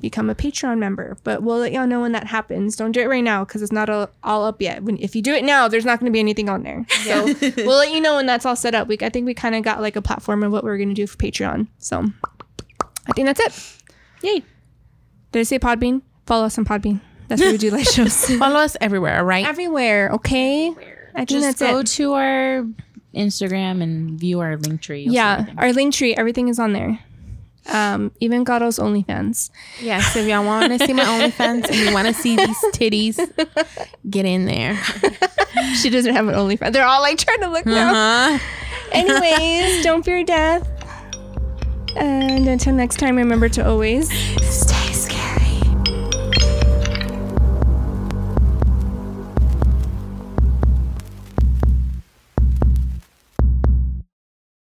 become a Patreon member. But we'll let y'all know when that happens. Don't do it right now because it's not all, all up yet. When if you do it now, there's not going to be anything on there. So we'll let you know when that's all set up. We I think we kind of got like a platform of what we're going to do for Patreon. So I think that's it. Yay. Did I say Podbean? Follow us on Podbean. That's where we do live shows. Follow us everywhere, right? Everywhere, okay? I think Just that's go it. to our Instagram and view our link tree. You'll see Yeah, everything. our link tree, everything is on there. Um, even Gato's OnlyFans. Yes, if y'all want to see my OnlyFans and you want to see these titties, get in there. She doesn't have an OnlyFans. They're all like trying to look now. Uh-huh. Anyways, don't fear death. And until next time, remember to always Stay